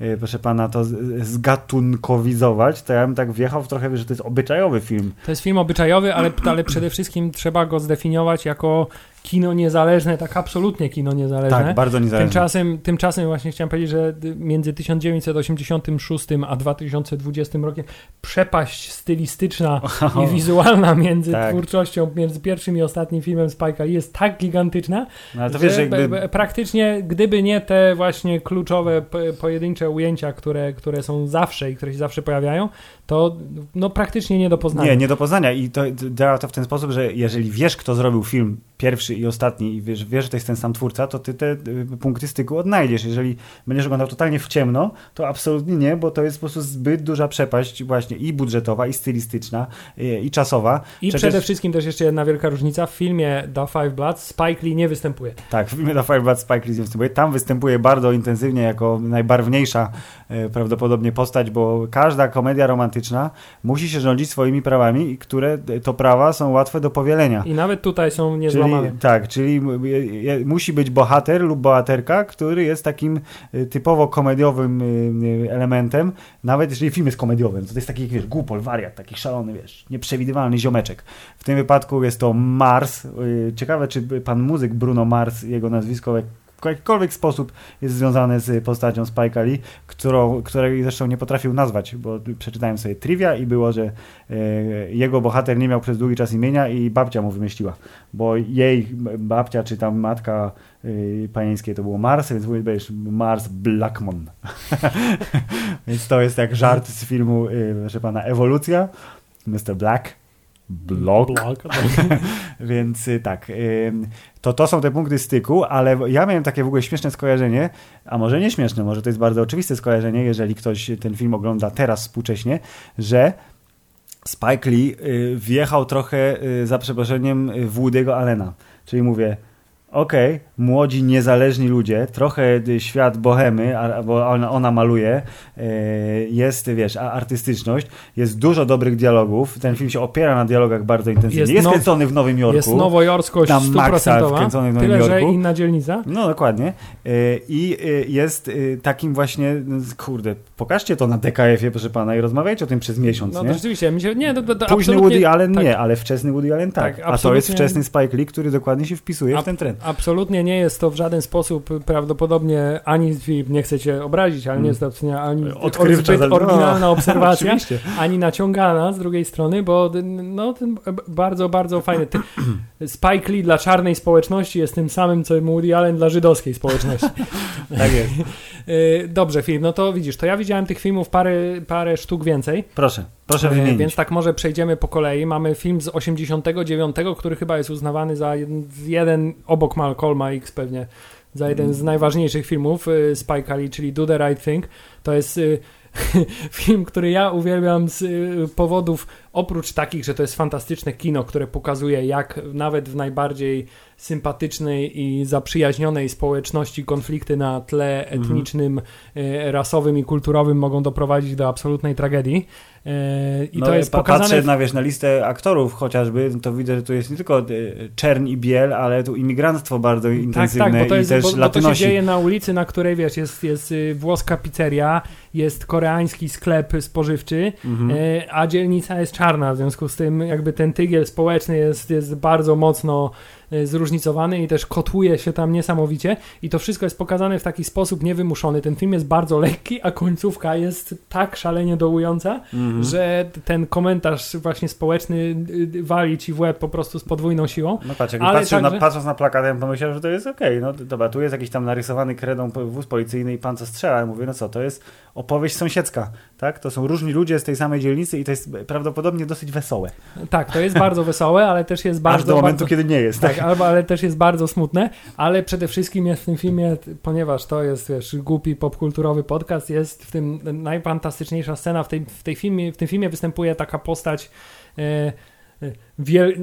yy, yy, proszę pana, to zgatunkowizować, to ja bym tak wjechał w trochę, że to jest obyczajowy film. To jest film obyczajowy, ale, ale przede wszystkim trzeba go zdefiniować jako kino niezależne, tak absolutnie kino niezależne. Tak, bardzo niezależne. Tymczasem, tymczasem właśnie chciałem powiedzieć, że między 1986 a 2020 rokiem przepaść stylistyczna oh, i wizualna między tak. twórczością, między pierwszym i ostatnim filmem Spike'a jest tak gigantyczna, no, to wiesz, że jakby... praktycznie gdyby nie te właśnie kluczowe pojedyncze ujęcia, które, które są zawsze i które się zawsze pojawiają, to no praktycznie nie do poznania. Nie, nie do poznania i to działa to w ten sposób, że jeżeli wiesz, kto zrobił film pierwszy i ostatni i wiesz, wiesz, że to jest ten sam twórca, to ty te y, punkty styku odnajdziesz. Jeżeli będziesz oglądał totalnie w ciemno, to absolutnie nie, bo to jest po prostu zbyt duża przepaść właśnie i budżetowa, i stylistyczna, i, i czasowa. I Przecież... przede wszystkim też jeszcze jedna wielka różnica. W filmie The Five Bloods Spike Lee nie występuje. Tak, w filmie The Five Bloods Spike Lee nie występuje. Tam występuje bardzo intensywnie jako najbarwniejsza e, prawdopodobnie postać, bo każda komedia romantyczna musi się rządzić swoimi prawami, które to prawa są łatwe do powielenia. I nawet tutaj są niezłamane. Czyli, tak, czyli musi być bohater lub bohaterka, który jest takim y, typowo komediowym y, y, elementem, nawet jeżeli film jest komediowy, to jest taki, wiesz, głupol, wariat, taki szalony, wiesz, nieprzewidywalny ziomeczek. W tym wypadku jest to Mars. Ciekawe, czy pan muzyk Bruno Mars, jego nazwisko w jakikolwiek sposób jest związane z postacią Spike'a Lee, którą, której zresztą nie potrafił nazwać, bo przeczytałem sobie trivia i było, że e, jego bohater nie miał przez długi czas imienia i babcia mu wymyśliła, bo jej babcia czy tam matka panieńskie to było Mars, więc mówisz Mars Blackmon. więc to jest jak żart z filmu, proszę pana, Ewolucja, Mr. Black. Blok. Blok tak. Więc y, tak, to to są te punkty styku, ale ja miałem takie w ogóle śmieszne skojarzenie, a może nie śmieszne, może to jest bardzo oczywiste skojarzenie, jeżeli ktoś ten film ogląda teraz współcześnie, że Spike Lee y, wjechał trochę y, za przeproszeniem w Woody'ego Allena. Czyli mówię, okej, okay, młodzi, niezależni ludzie, trochę świat bohemy, bo ona, ona maluje, jest, wiesz, artystyczność, jest dużo dobrych dialogów, ten film się opiera na dialogach bardzo intensywnie, jest, jest now, kręcony w Nowym Jorku. Jest nowojorskość Tam Maxa kręcony w Nowym tyle, Jorku. że inna dzielnica. No, dokładnie. I jest takim właśnie, kurde, pokażcie to na DKF-ie, proszę pana, i rozmawiajcie o tym przez miesiąc, no, nie? rzeczywiście, się, nie, to, to, to Późny Woody Allen tak. nie, ale wczesny Woody Allen tak. tak A to jest wczesny Spike Lee, który dokładnie się wpisuje w ten trend. Absolutnie nie jest to w żaden sposób prawdopodobnie ani nie chcę cię obrazić, ale nie jest to ani Odkrywcza zbyt oryginalna no, obserwacja, ani naciągana z drugiej strony, bo no, bardzo, bardzo fajny. Ty, Spike Lee dla czarnej społeczności jest tym samym, co Woody Allen dla żydowskiej społeczności. tak jest. Y, dobrze, film, no to widzisz, to ja widziałem tych filmów parę, parę sztuk więcej. Proszę, proszę y, wymienić. Więc tak może przejdziemy po kolei. Mamy film z 89, który chyba jest uznawany za jeden, jeden obok Malcolma X pewnie, za jeden z najważniejszych filmów y, Spike Lee, czyli Do the Right Thing. To jest film, który ja uwielbiam z powodów, oprócz takich, że to jest fantastyczne kino, które pokazuje, jak nawet w najbardziej sympatycznej i zaprzyjaźnionej społeczności konflikty na tle mhm. etnicznym, mhm. rasowym i kulturowym mogą doprowadzić do absolutnej tragedii. E, I no, to jest pokazane... Patrzę na, wiesz, na listę aktorów chociażby, to widzę, że tu jest nie tylko e, czern i biel, ale tu imigrantstwo bardzo intensywne tak, tak, bo to jest, i też bo, bo to się dzieje na ulicy, na której, wiesz, jest, jest y, włoska pizzeria, jest koreański sklep spożywczy, mhm. a dzielnica jest czarna, w związku z tym jakby ten tygiel społeczny jest, jest bardzo mocno zróżnicowany i też kotłuje się tam niesamowicie i to wszystko jest pokazane w taki sposób niewymuszony. Ten film jest bardzo lekki, a końcówka jest tak szalenie dołująca, mm -hmm. że ten komentarz właśnie społeczny y, y, wali ci w łeb po prostu z podwójną siłą. No patrz, Ale patrzę także... na, patrząc na plakat, ja pomyślałem, że to jest okej, okay. no dobra, tu jest jakiś tam narysowany kredą wóz policyjny i pan co strzela. Ja mówię, no co, to jest opowieść sąsiedzka, tak? To są różni ludzie z tej samej dzielnicy i to jest prawdopodobnie dosyć wesołe. Tak, to jest bardzo wesołe, ale też jest bardzo... Aż do momentu, bardzo... kiedy nie jest. Tak, albo, ale też jest bardzo smutne, ale przede wszystkim jest w tym filmie, ponieważ to jest, wiesz, głupi popkulturowy podcast, jest w tym najfantastyczniejsza scena, w, tej, w, tej filmie, w tym filmie występuje taka postać e, wiel,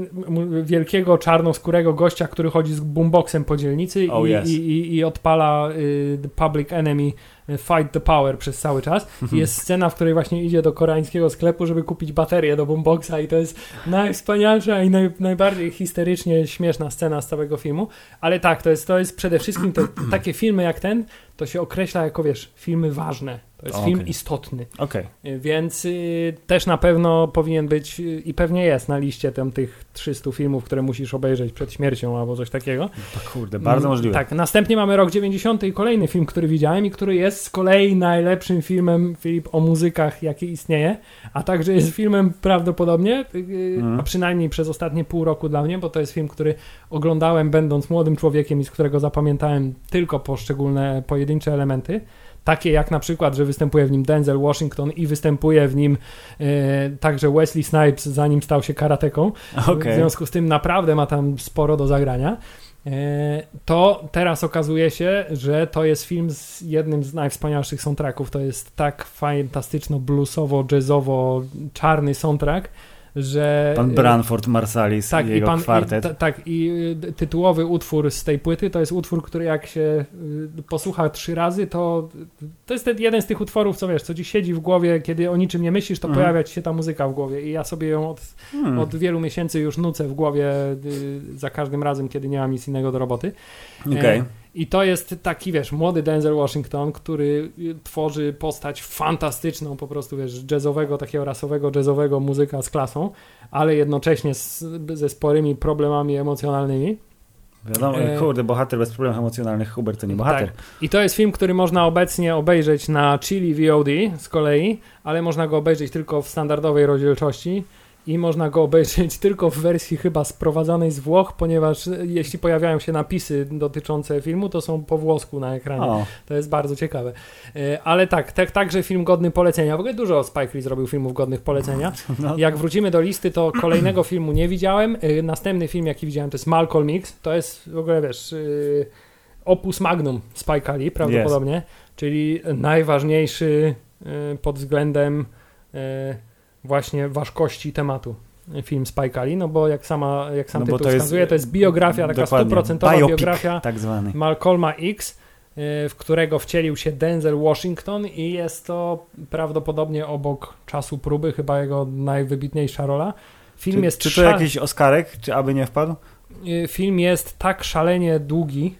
wielkiego czarnoskórego gościa, który chodzi z boomboxem po dzielnicy oh, i, yes. i, i, i, odpala y, Public Enemy y, Fight the Power przez cały czas. I jest scena, w której właśnie idzie do koreańskiego sklepu, żeby kupić baterię do boomboxa i to jest najwspanialsza i naj, najbardziej histerycznie śmieszna scena z całego filmu. Ale tak, to jest, to jest przede wszystkim te, takie filmy jak ten, to się określa jako, wiesz, filmy ważne to jest okay. film istotny. Okay. Więc y, też na pewno powinien być y, i pewnie jest na liście tam tych 300 filmów, które musisz obejrzeć przed śmiercią albo coś takiego. No to kurde, bardzo możliwe. Tak, następnie mamy rok 90 i kolejny film, który widziałem i który jest z kolei najlepszym filmem, Filip, o muzykach, jaki istnieje, a także jest filmem prawdopodobnie, y, mm. a przynajmniej przez ostatnie pół roku dla mnie, bo to jest film, który oglądałem będąc młodym człowiekiem i z którego zapamiętałem tylko poszczególne pojedyncze elementy takie jak na przykład, że występuje w nim Denzel Washington i występuje w nim e, także Wesley Snipes, zanim stał się karateką. Okay. W związku z tym naprawdę ma tam sporo do zagrania. E, to teraz okazuje się, że to jest film z jednym z najwspanialszych soundtracków. To jest tak fantastyczno bluesowo, jazzowo czarny soundtrack że... Pan Branford Marsalis tak, i jego i pan, kwartet. I, tak, i y, tytułowy utwór z tej płyty to jest utwór, który jak się y, posłucha trzy razy, to to jest ten jeden z tych utworów, co wiesz, co ci siedzi w głowie, kiedy o niczym nie myślisz, to mm. pojawia ci się ta muzyka w głowie i ja sobie ją od, hmm. od wielu miesięcy już nucę w głowie y, za każdym razem, kiedy nie mam nic innego do roboty. Okej. Okay. I to jest taki, wiesz, młody Denzel Washington, który tworzy postać fantastyczną, po prostu, wiesz, jazzowego, takiego rasowego, jazzowego muzyka z klasą, ale jednocześnie z, ze sporymi problemami emocjonalnymi. Wiadomo, e... kurde, bohater bez problemów emocjonalnych, Hubert to nie bohater. Tak. I to jest film, który można obecnie obejrzeć na Chili VOD z kolei, ale można go obejrzeć tylko w standardowej rozdzielczości i można go obejrzeć tylko w wersji chyba sprowadzanej z Włoch, ponieważ jeśli pojawiają się napisy dotyczące filmu, to są po włosku na ekranie. O. To jest bardzo ciekawe. E, ale tak, tak, także film godny polecenia. W ogóle dużo Spike Lee zrobił filmów godnych polecenia. No. Jak wrócimy do listy, to kolejnego filmu nie widziałem. E, następny film, jaki widziałem, to jest Malcolm X. To jest w ogóle, wiesz, e, opus magnum Spike Lee prawdopodobnie, yes. czyli najważniejszy pod względem właśnie ważkości tematu film Spike no bo jak, sama, jak sam No tytuł to jest- wskazuje, to jest biografia, taka stuprocentowa biografia tak zwany. Malcolma X, y, w którego wcielił się Denzel Washington i jest to prawdopodobnie obok czasu próby chyba jego najwybitniejsza rola. Film, Czy, jest, czy to sza- jakiś Oscarek, czy aby nie wpadł? y, film jest tak szalenie długi,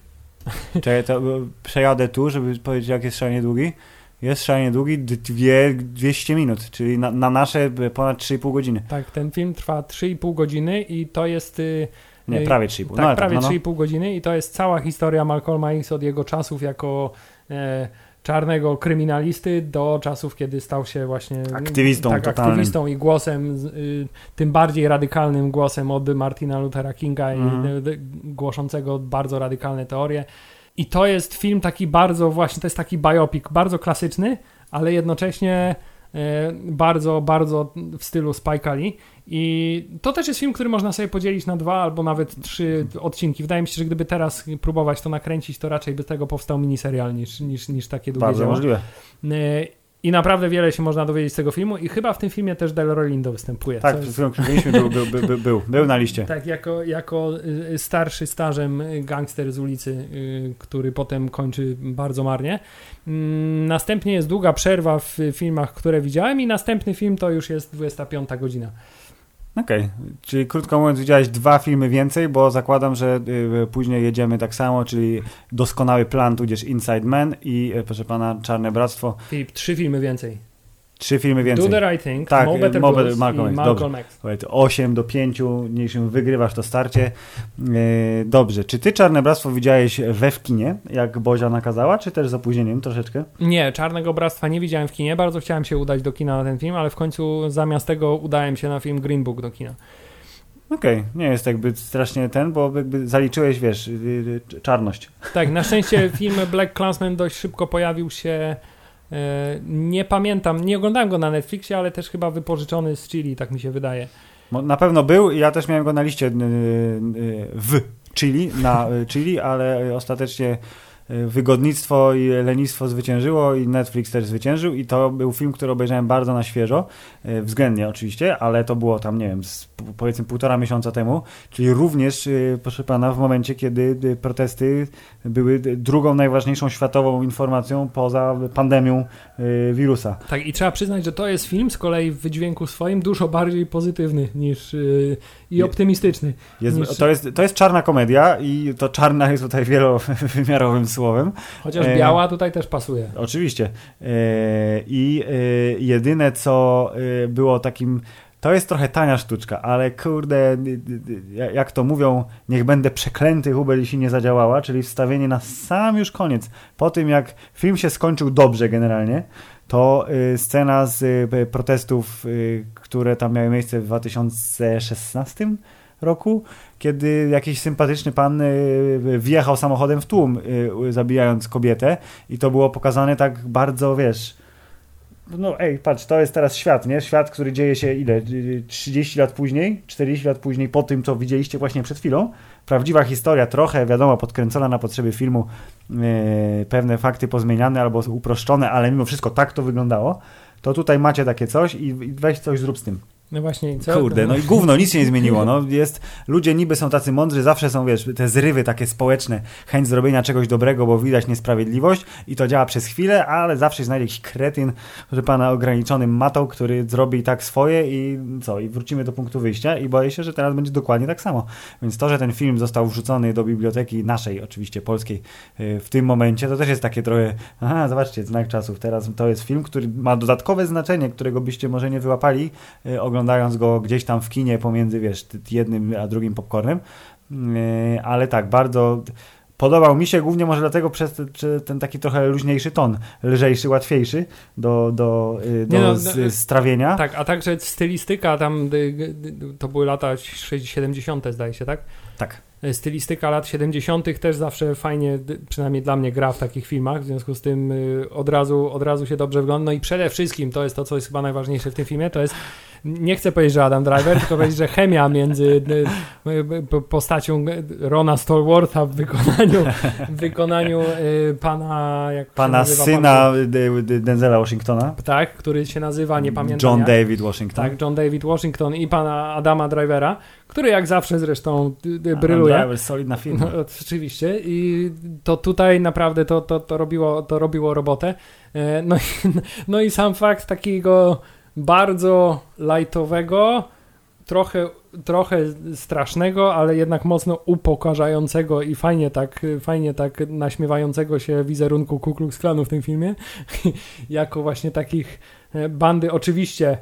Czekaj, to przejadę tu, żeby powiedzieć, jak jest szalenie długi. Jest szalenie długi, dwie, 200 minut, czyli na, na nasze ponad 3,5 godziny. tak, ten film trwa 3,5 godziny i to jest... y, Nie, y, prawie 3,5. Tak, no, ale prawie no, no. 3,5 godziny i to jest cała historia Malcolma X od jego czasów jako e, czarnego kryminalisty do czasów, kiedy stał się właśnie Aktywistą tak, totalnym. aktywistą i głosem, y, tym bardziej radykalnym głosem od Martina Luthera Kinga Mhm. i y, y, głoszącego bardzo radykalne teorie. I to jest film taki bardzo właśnie, to jest taki biopic, bardzo klasyczny, ale jednocześnie e, bardzo, bardzo w stylu Spike Lee. I to też jest film, który można sobie podzielić na dwa albo nawet trzy odcinki. Wydaje mi się, że gdyby teraz próbować to nakręcić, to raczej by tego powstał miniserial niż, niż, niż takie długie Bardzo dzieło. możliwe. I naprawdę wiele się można dowiedzieć z tego filmu i chyba w tym filmie też Delroy Lindo występuje. Tak, przed chwilą był, był, był, był, był, był na liście. tak, jako, jako y, starszy stażem gangster z ulicy, y, który potem kończy bardzo marnie. Mm, Następnie jest długa przerwa w filmach, które widziałem i następny film to już jest 25 godzina. Okej, czyli krótko mówiąc widziałeś dwa filmy więcej, bo zakładam, że y, później jedziemy tak samo, czyli Doskonały Plan, tudzież Inside Man i y, proszę pana Czarne Bractwo. Filip, trzy filmy więcej. Trzy filmy więcej. Do the Right Thing, Tak, Mo Better Mo Blues Malcolm X, Malcolm X. To 8 do 5, niczym wygrywasz to starcie. Yy, dobrze, czy ty Czarne Bractwo widziałeś we w kinie, jak Bozia nakazała, czy też z opóźnieniem troszeczkę? Nie, Czarnego Bractwa nie widziałem w kinie. Bardzo chciałem się udać do kina na ten film, ale w końcu zamiast tego udałem się na film Green Book do kina. Okej, nie jest jakby strasznie ten, bo jakby zaliczyłeś, wiesz, yy, yy, czarność. Tak, na szczęście film Black Klansman dość szybko pojawił się. E, Nie pamiętam, nie oglądałem go na Netflixie, ale też chyba wypożyczony z Chili, tak mi się wydaje. Na pewno był ja też miałem go na liście w Chili, na yy, Chili, ale ostatecznie wygodnictwo i lenistwo zwyciężyło i Netflix też zwyciężył i to był film, który obejrzałem bardzo na świeżo, yy, względnie oczywiście, ale to było tam, nie wiem, z, powiedzmy półtora miesiąca temu, czyli również, yy, proszę pana, w momencie, kiedy protesty były drugą najważniejszą światową informacją poza pandemią wirusa. Tak, i trzeba przyznać, że to jest film z kolei w wydźwięku swoim dużo bardziej pozytywny niż i optymistyczny. Jest, Niż- to, jest, to jest czarna komedia i to czarna jest tutaj wielowymiarowym Chociaż E, biała tutaj też pasuje. Oczywiście. E, I e, jedyne, co było takim. To jest trochę tania sztuczka, ale kurde, jak to mówią, niech będę przeklęty, Hubel, jeśli nie zadziałała, czyli wstawienie na sam już koniec. Po tym, jak film się skończył dobrze generalnie, to scena z protestów, które tam miały miejsce w 2016 roku, kiedy jakiś sympatyczny pan y, wjechał samochodem w tłum, y, zabijając kobietę i to było pokazane tak bardzo, wiesz, no ej, patrz, to jest teraz świat, nie? Świat, który dzieje się ile? Y, 30 lat później, 40 lat później po tym, co widzieliście właśnie przed chwilą. Prawdziwa historia, trochę, wiadomo, podkręcona na potrzeby filmu, y, pewne fakty pozmieniane albo uproszczone, ale mimo wszystko tak to wyglądało. To tutaj macie takie coś i, i weź coś zrób z tym. No właśnie, co? Kurde, no i gówno, nic się nie zmieniło. No, jest, ludzie niby są tacy mądrzy, zawsze są, wiesz, te zrywy takie społeczne, chęć zrobienia czegoś dobrego, bo widać niesprawiedliwość i to działa przez chwilę, ale zawsze znajdzie jakiś kretyn, że pana ograniczonym matą, który zrobi tak swoje i co, i wrócimy do punktu wyjścia i boję się, że teraz będzie dokładnie tak samo. Więc to, że ten film został wrzucony do biblioteki naszej, oczywiście polskiej, y, w tym momencie, to też jest takie trochę, aha, zobaczcie, znak czasów. Teraz to jest film, który ma dodatkowe znaczenie, którego byście może nie wyłapali, y, oglądając go gdzieś tam w kinie pomiędzy, wiesz, jednym a drugim popcornem. Yy, Ale tak, bardzo podobał mi się głównie może dlatego przez ten taki trochę luźniejszy ton, lżejszy, łatwiejszy do, do, yy, do no, z, no, strawienia. Tak, a także stylistyka tam, dy, to były lata 60, 70 zdaje się, tak? Tak. Stylistyka lat 70. też zawsze fajnie, przynajmniej dla mnie, gra w takich filmach, w związku z tym y, od razu, od razu się dobrze wygląda. No i przede wszystkim to jest to, co jest chyba najważniejsze w tym filmie, to jest nie chcę powiedzieć, że Adam Driver, tylko powiedzieć, że chemia między e, postacią Rona Stallwortha w wykonaniu, w wykonaniu pana, jak pana nazywa, syna pan, Denzela Washingtona. Tak, który się nazywa, nie pamiętam John jak. David Washington. Tak, John David Washington i pana Adama Drivera, który jak zawsze zresztą bryluje. Adam solidna firma. No, oczywiście i to tutaj naprawdę to, to, to, robiło, to robiło robotę. No i, no i sam fakt takiego bardzo lightowego, trochę, trochę strasznego, ale jednak mocno upokarzającego i fajnie tak, fajnie tak naśmiewającego się wizerunku Ku Klux Klanu w tym filmie, jako właśnie takich e, bandy oczywiście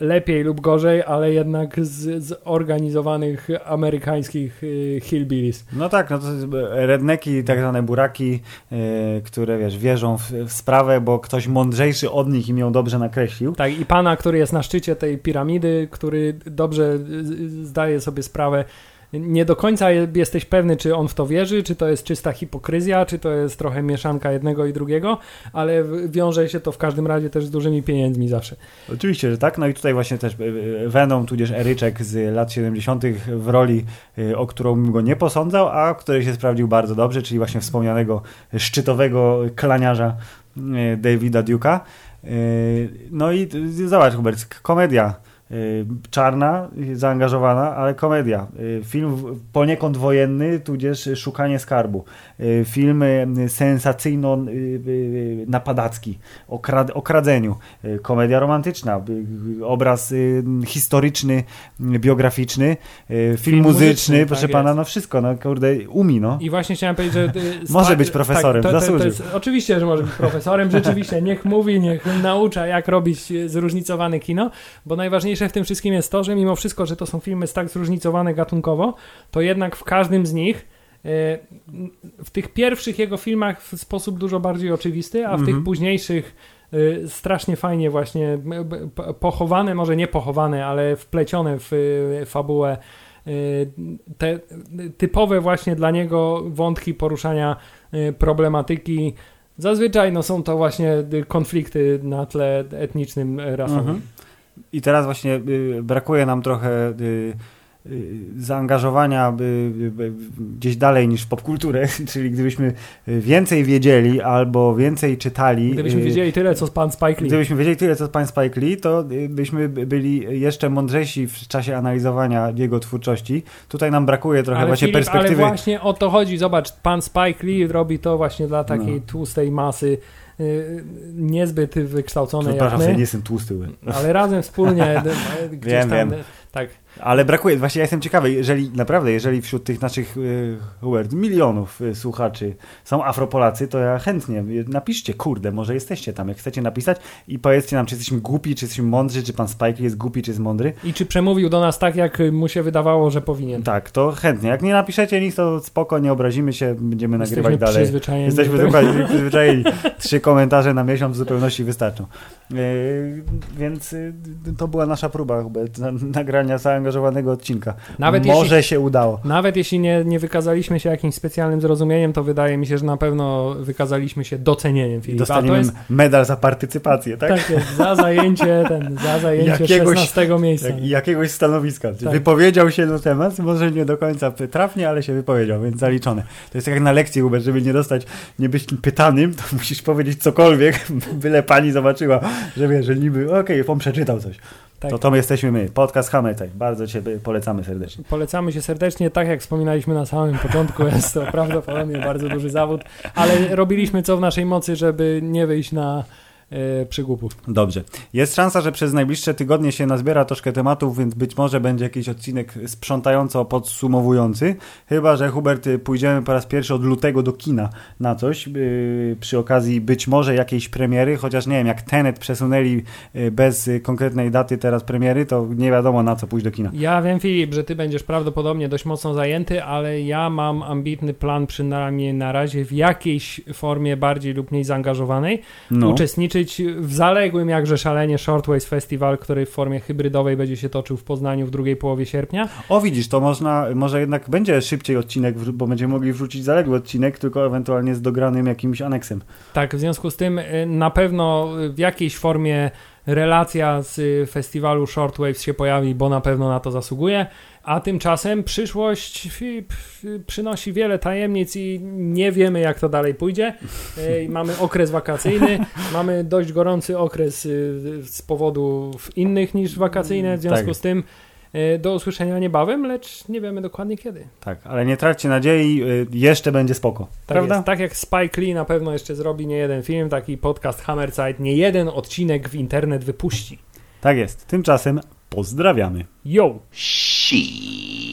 lepiej lub gorzej, ale jednak z zorganizowanych amerykańskich y, hillbillies. No tak, no to redneki, tak zwane buraki, yy, które wiesz, wierzą w, w, sprawę, bo ktoś mądrzejszy od nich im ją dobrze nakreślił. Tak, i pana, który jest na szczycie tej piramidy, który dobrze zdaje sobie sprawę, nie do końca jesteś pewny, czy on w to wierzy, czy to jest czysta hipokryzja, czy to jest trochę mieszanka jednego i drugiego, ale wiąże się to w każdym razie też z dużymi pieniędzmi zawsze. Oczywiście, że tak. No i tutaj właśnie też e, e, Venom, tudzież Eryczek z lat 70. w roli, e, o którą bym go nie posądzał, a który się sprawdził bardzo dobrze, czyli właśnie wspomnianego szczytowego klaniarza Davida Duke'a. No i zobacz, Hubert, komedia czarna, zaangażowana, ale komedia. Y, film poniekąd wojenny, tudzież szukanie skarbu. Y, film sensacyjno-napadacki, o, o kradzeniu. Komedia romantyczna, obraz historyczny, biograficzny, film, film muzyczny, muzyczny, proszę tak pana, jest. no wszystko, no kurde, umi, no. I właśnie chciałem powiedzieć, że... może być profesorem, tak, to, to, to jest, Oczywiście, że może być profesorem, rzeczywiście, niech mówi, niech naucza, jak robić zróżnicowane kino, bo najważniejsze najfajniejsze w tym wszystkim jest to, że mimo wszystko, że to są filmy tak zróżnicowane gatunkowo, to jednak w każdym z nich e, w tych pierwszych jego filmach w sposób dużo bardziej oczywisty, a w tych mhm. późniejszych e, strasznie fajnie właśnie pochowane, może nie pochowane, ale wplecione w fabułę e, te typowe właśnie dla niego wątki poruszania problematyki. Zazwyczaj no, są to właśnie konflikty na tle etnicznym, rasowym. Mhm. I teraz właśnie y, brakuje nam trochę y, y, zaangażowania gdzieś dalej niż w popkulturę, czyli gdybyśmy więcej wiedzieli albo więcej czytali. Gdybyśmy wiedzieli tyle, co pan Spike Lee. Gdybyśmy wiedzieli tyle, co pan Spike Lee, to byśmy byli jeszcze mądrzejsi w czasie analizowania jego twórczości. Tutaj nam brakuje trochę ale właśnie Filip, perspektywy. Ale właśnie o to chodzi. Zobacz, pan Spike Lee robi to właśnie dla takiej no. tłustej masy niezbyt wykształcone jak my. nie jestem tłusty. Ale razem wspólnie gdzieś wiem, tam, wiem. tak ale brakuje, właśnie ja jestem ciekawy, jeżeli naprawdę, jeżeli wśród tych naszych y, milionów y, słuchaczy są Afropolacy, to ja chętnie, napiszcie, kurde, może jesteście tam, jak chcecie napisać i powiedzcie nam, czy jesteśmy głupi, czy jesteśmy mądrzy, czy pan Spike jest głupi, czy jest mądry. I czy przemówił do nas tak, jak mu się wydawało, że powinien. Tak, to chętnie. Jak nie napiszecie nic, to spoko, nie obrazimy się, będziemy Jesteśmy nagrywać dalej. Przyzwyczajeni Jesteśmy dokładnie przyzwyczajeni. Trzy komentarze na miesiąc w zupełności wystarczą. Yy, więc to była nasza próba chyba, nagrania zaangażowanego odcinka. Nawet Może jeśli, się udało. Nawet jeśli nie, nie wykazaliśmy się jakimś specjalnym zrozumieniem, to wydaje mi się, że na pewno wykazaliśmy się docenieniem Filipa. Dostaniemy jest, medal za partycypację, tak? Tak jest, za zajęcie, ten, za zajęcie jakiegoś, 16 miejsca. Jak, jakiegoś stanowiska. Tak. Wypowiedział się na temat, może nie do końca trafnie, ale się wypowiedział, więc zaliczone. To jest jak na lekcji, Hubert, żeby nie dostać, nie być pytanym, to musisz powiedzieć cokolwiek, byle pani zobaczyła, że wie, że niby, okej, okay, on przeczytał coś. Tak. To to my jesteśmy my, podcast Hamletaj. Bardzo Cię polecamy serdecznie. Polecamy się serdecznie, tak jak wspominaliśmy na samym początku, jest to prawdopodobnie bardzo duży zawód, ale robiliśmy co w naszej mocy, żeby nie wyjść na przygłupów. Dobrze. Jest szansa, że przez najbliższe tygodnie się nazbiera troszkę tematów, więc być może będzie jakiś odcinek sprzątająco podsumowujący. Chyba, że Hubert y, pójdziemy po raz pierwszy od lutego do kina na coś. Yy, przy okazji być może jakiejś premiery, chociaż nie wiem, jak Tenet przesunęli yy, bez y, konkretnej daty teraz premiery, to nie wiadomo na co pójść do kina. Ja wiem, Filip, że ty będziesz prawdopodobnie dość mocno zajęty, ale ja mam ambitny plan przynajmniej na razie w jakiejś formie bardziej lub mniej zaangażowanej no. uczestniczyć w zaległym jakże szalenie Shortways Festival, który w formie hybrydowej będzie się toczył w Poznaniu w drugiej połowie sierpnia. O widzisz, to można, może jednak będzie szybciej odcinek, bo będziemy mogli wrzucić zaległy odcinek, tylko ewentualnie z dogranym jakimś aneksem. Tak, w związku z tym y, na pewno w jakiejś formie relacja z y, festiwalu Shortwaves się pojawi, bo na pewno na to zasługuje. A tymczasem przyszłość przynosi wiele tajemnic i nie wiemy, jak to dalej pójdzie. Mamy okres wakacyjny, mamy dość gorący okres y, z powodów innych niż wakacyjne, w związku tak. z tym y, do usłyszenia niebawem, lecz nie wiemy dokładnie kiedy. Tak, ale nie traćcie nadziei, y, jeszcze będzie spoko. Tak prawda? Jest. Tak jak Spike Lee na pewno jeszcze zrobi nie jeden film, taki podcast Hammerzeit, nie jeden odcinek w internet wypuści. Tak jest. Tymczasem pozdrawiamy. Yo! She.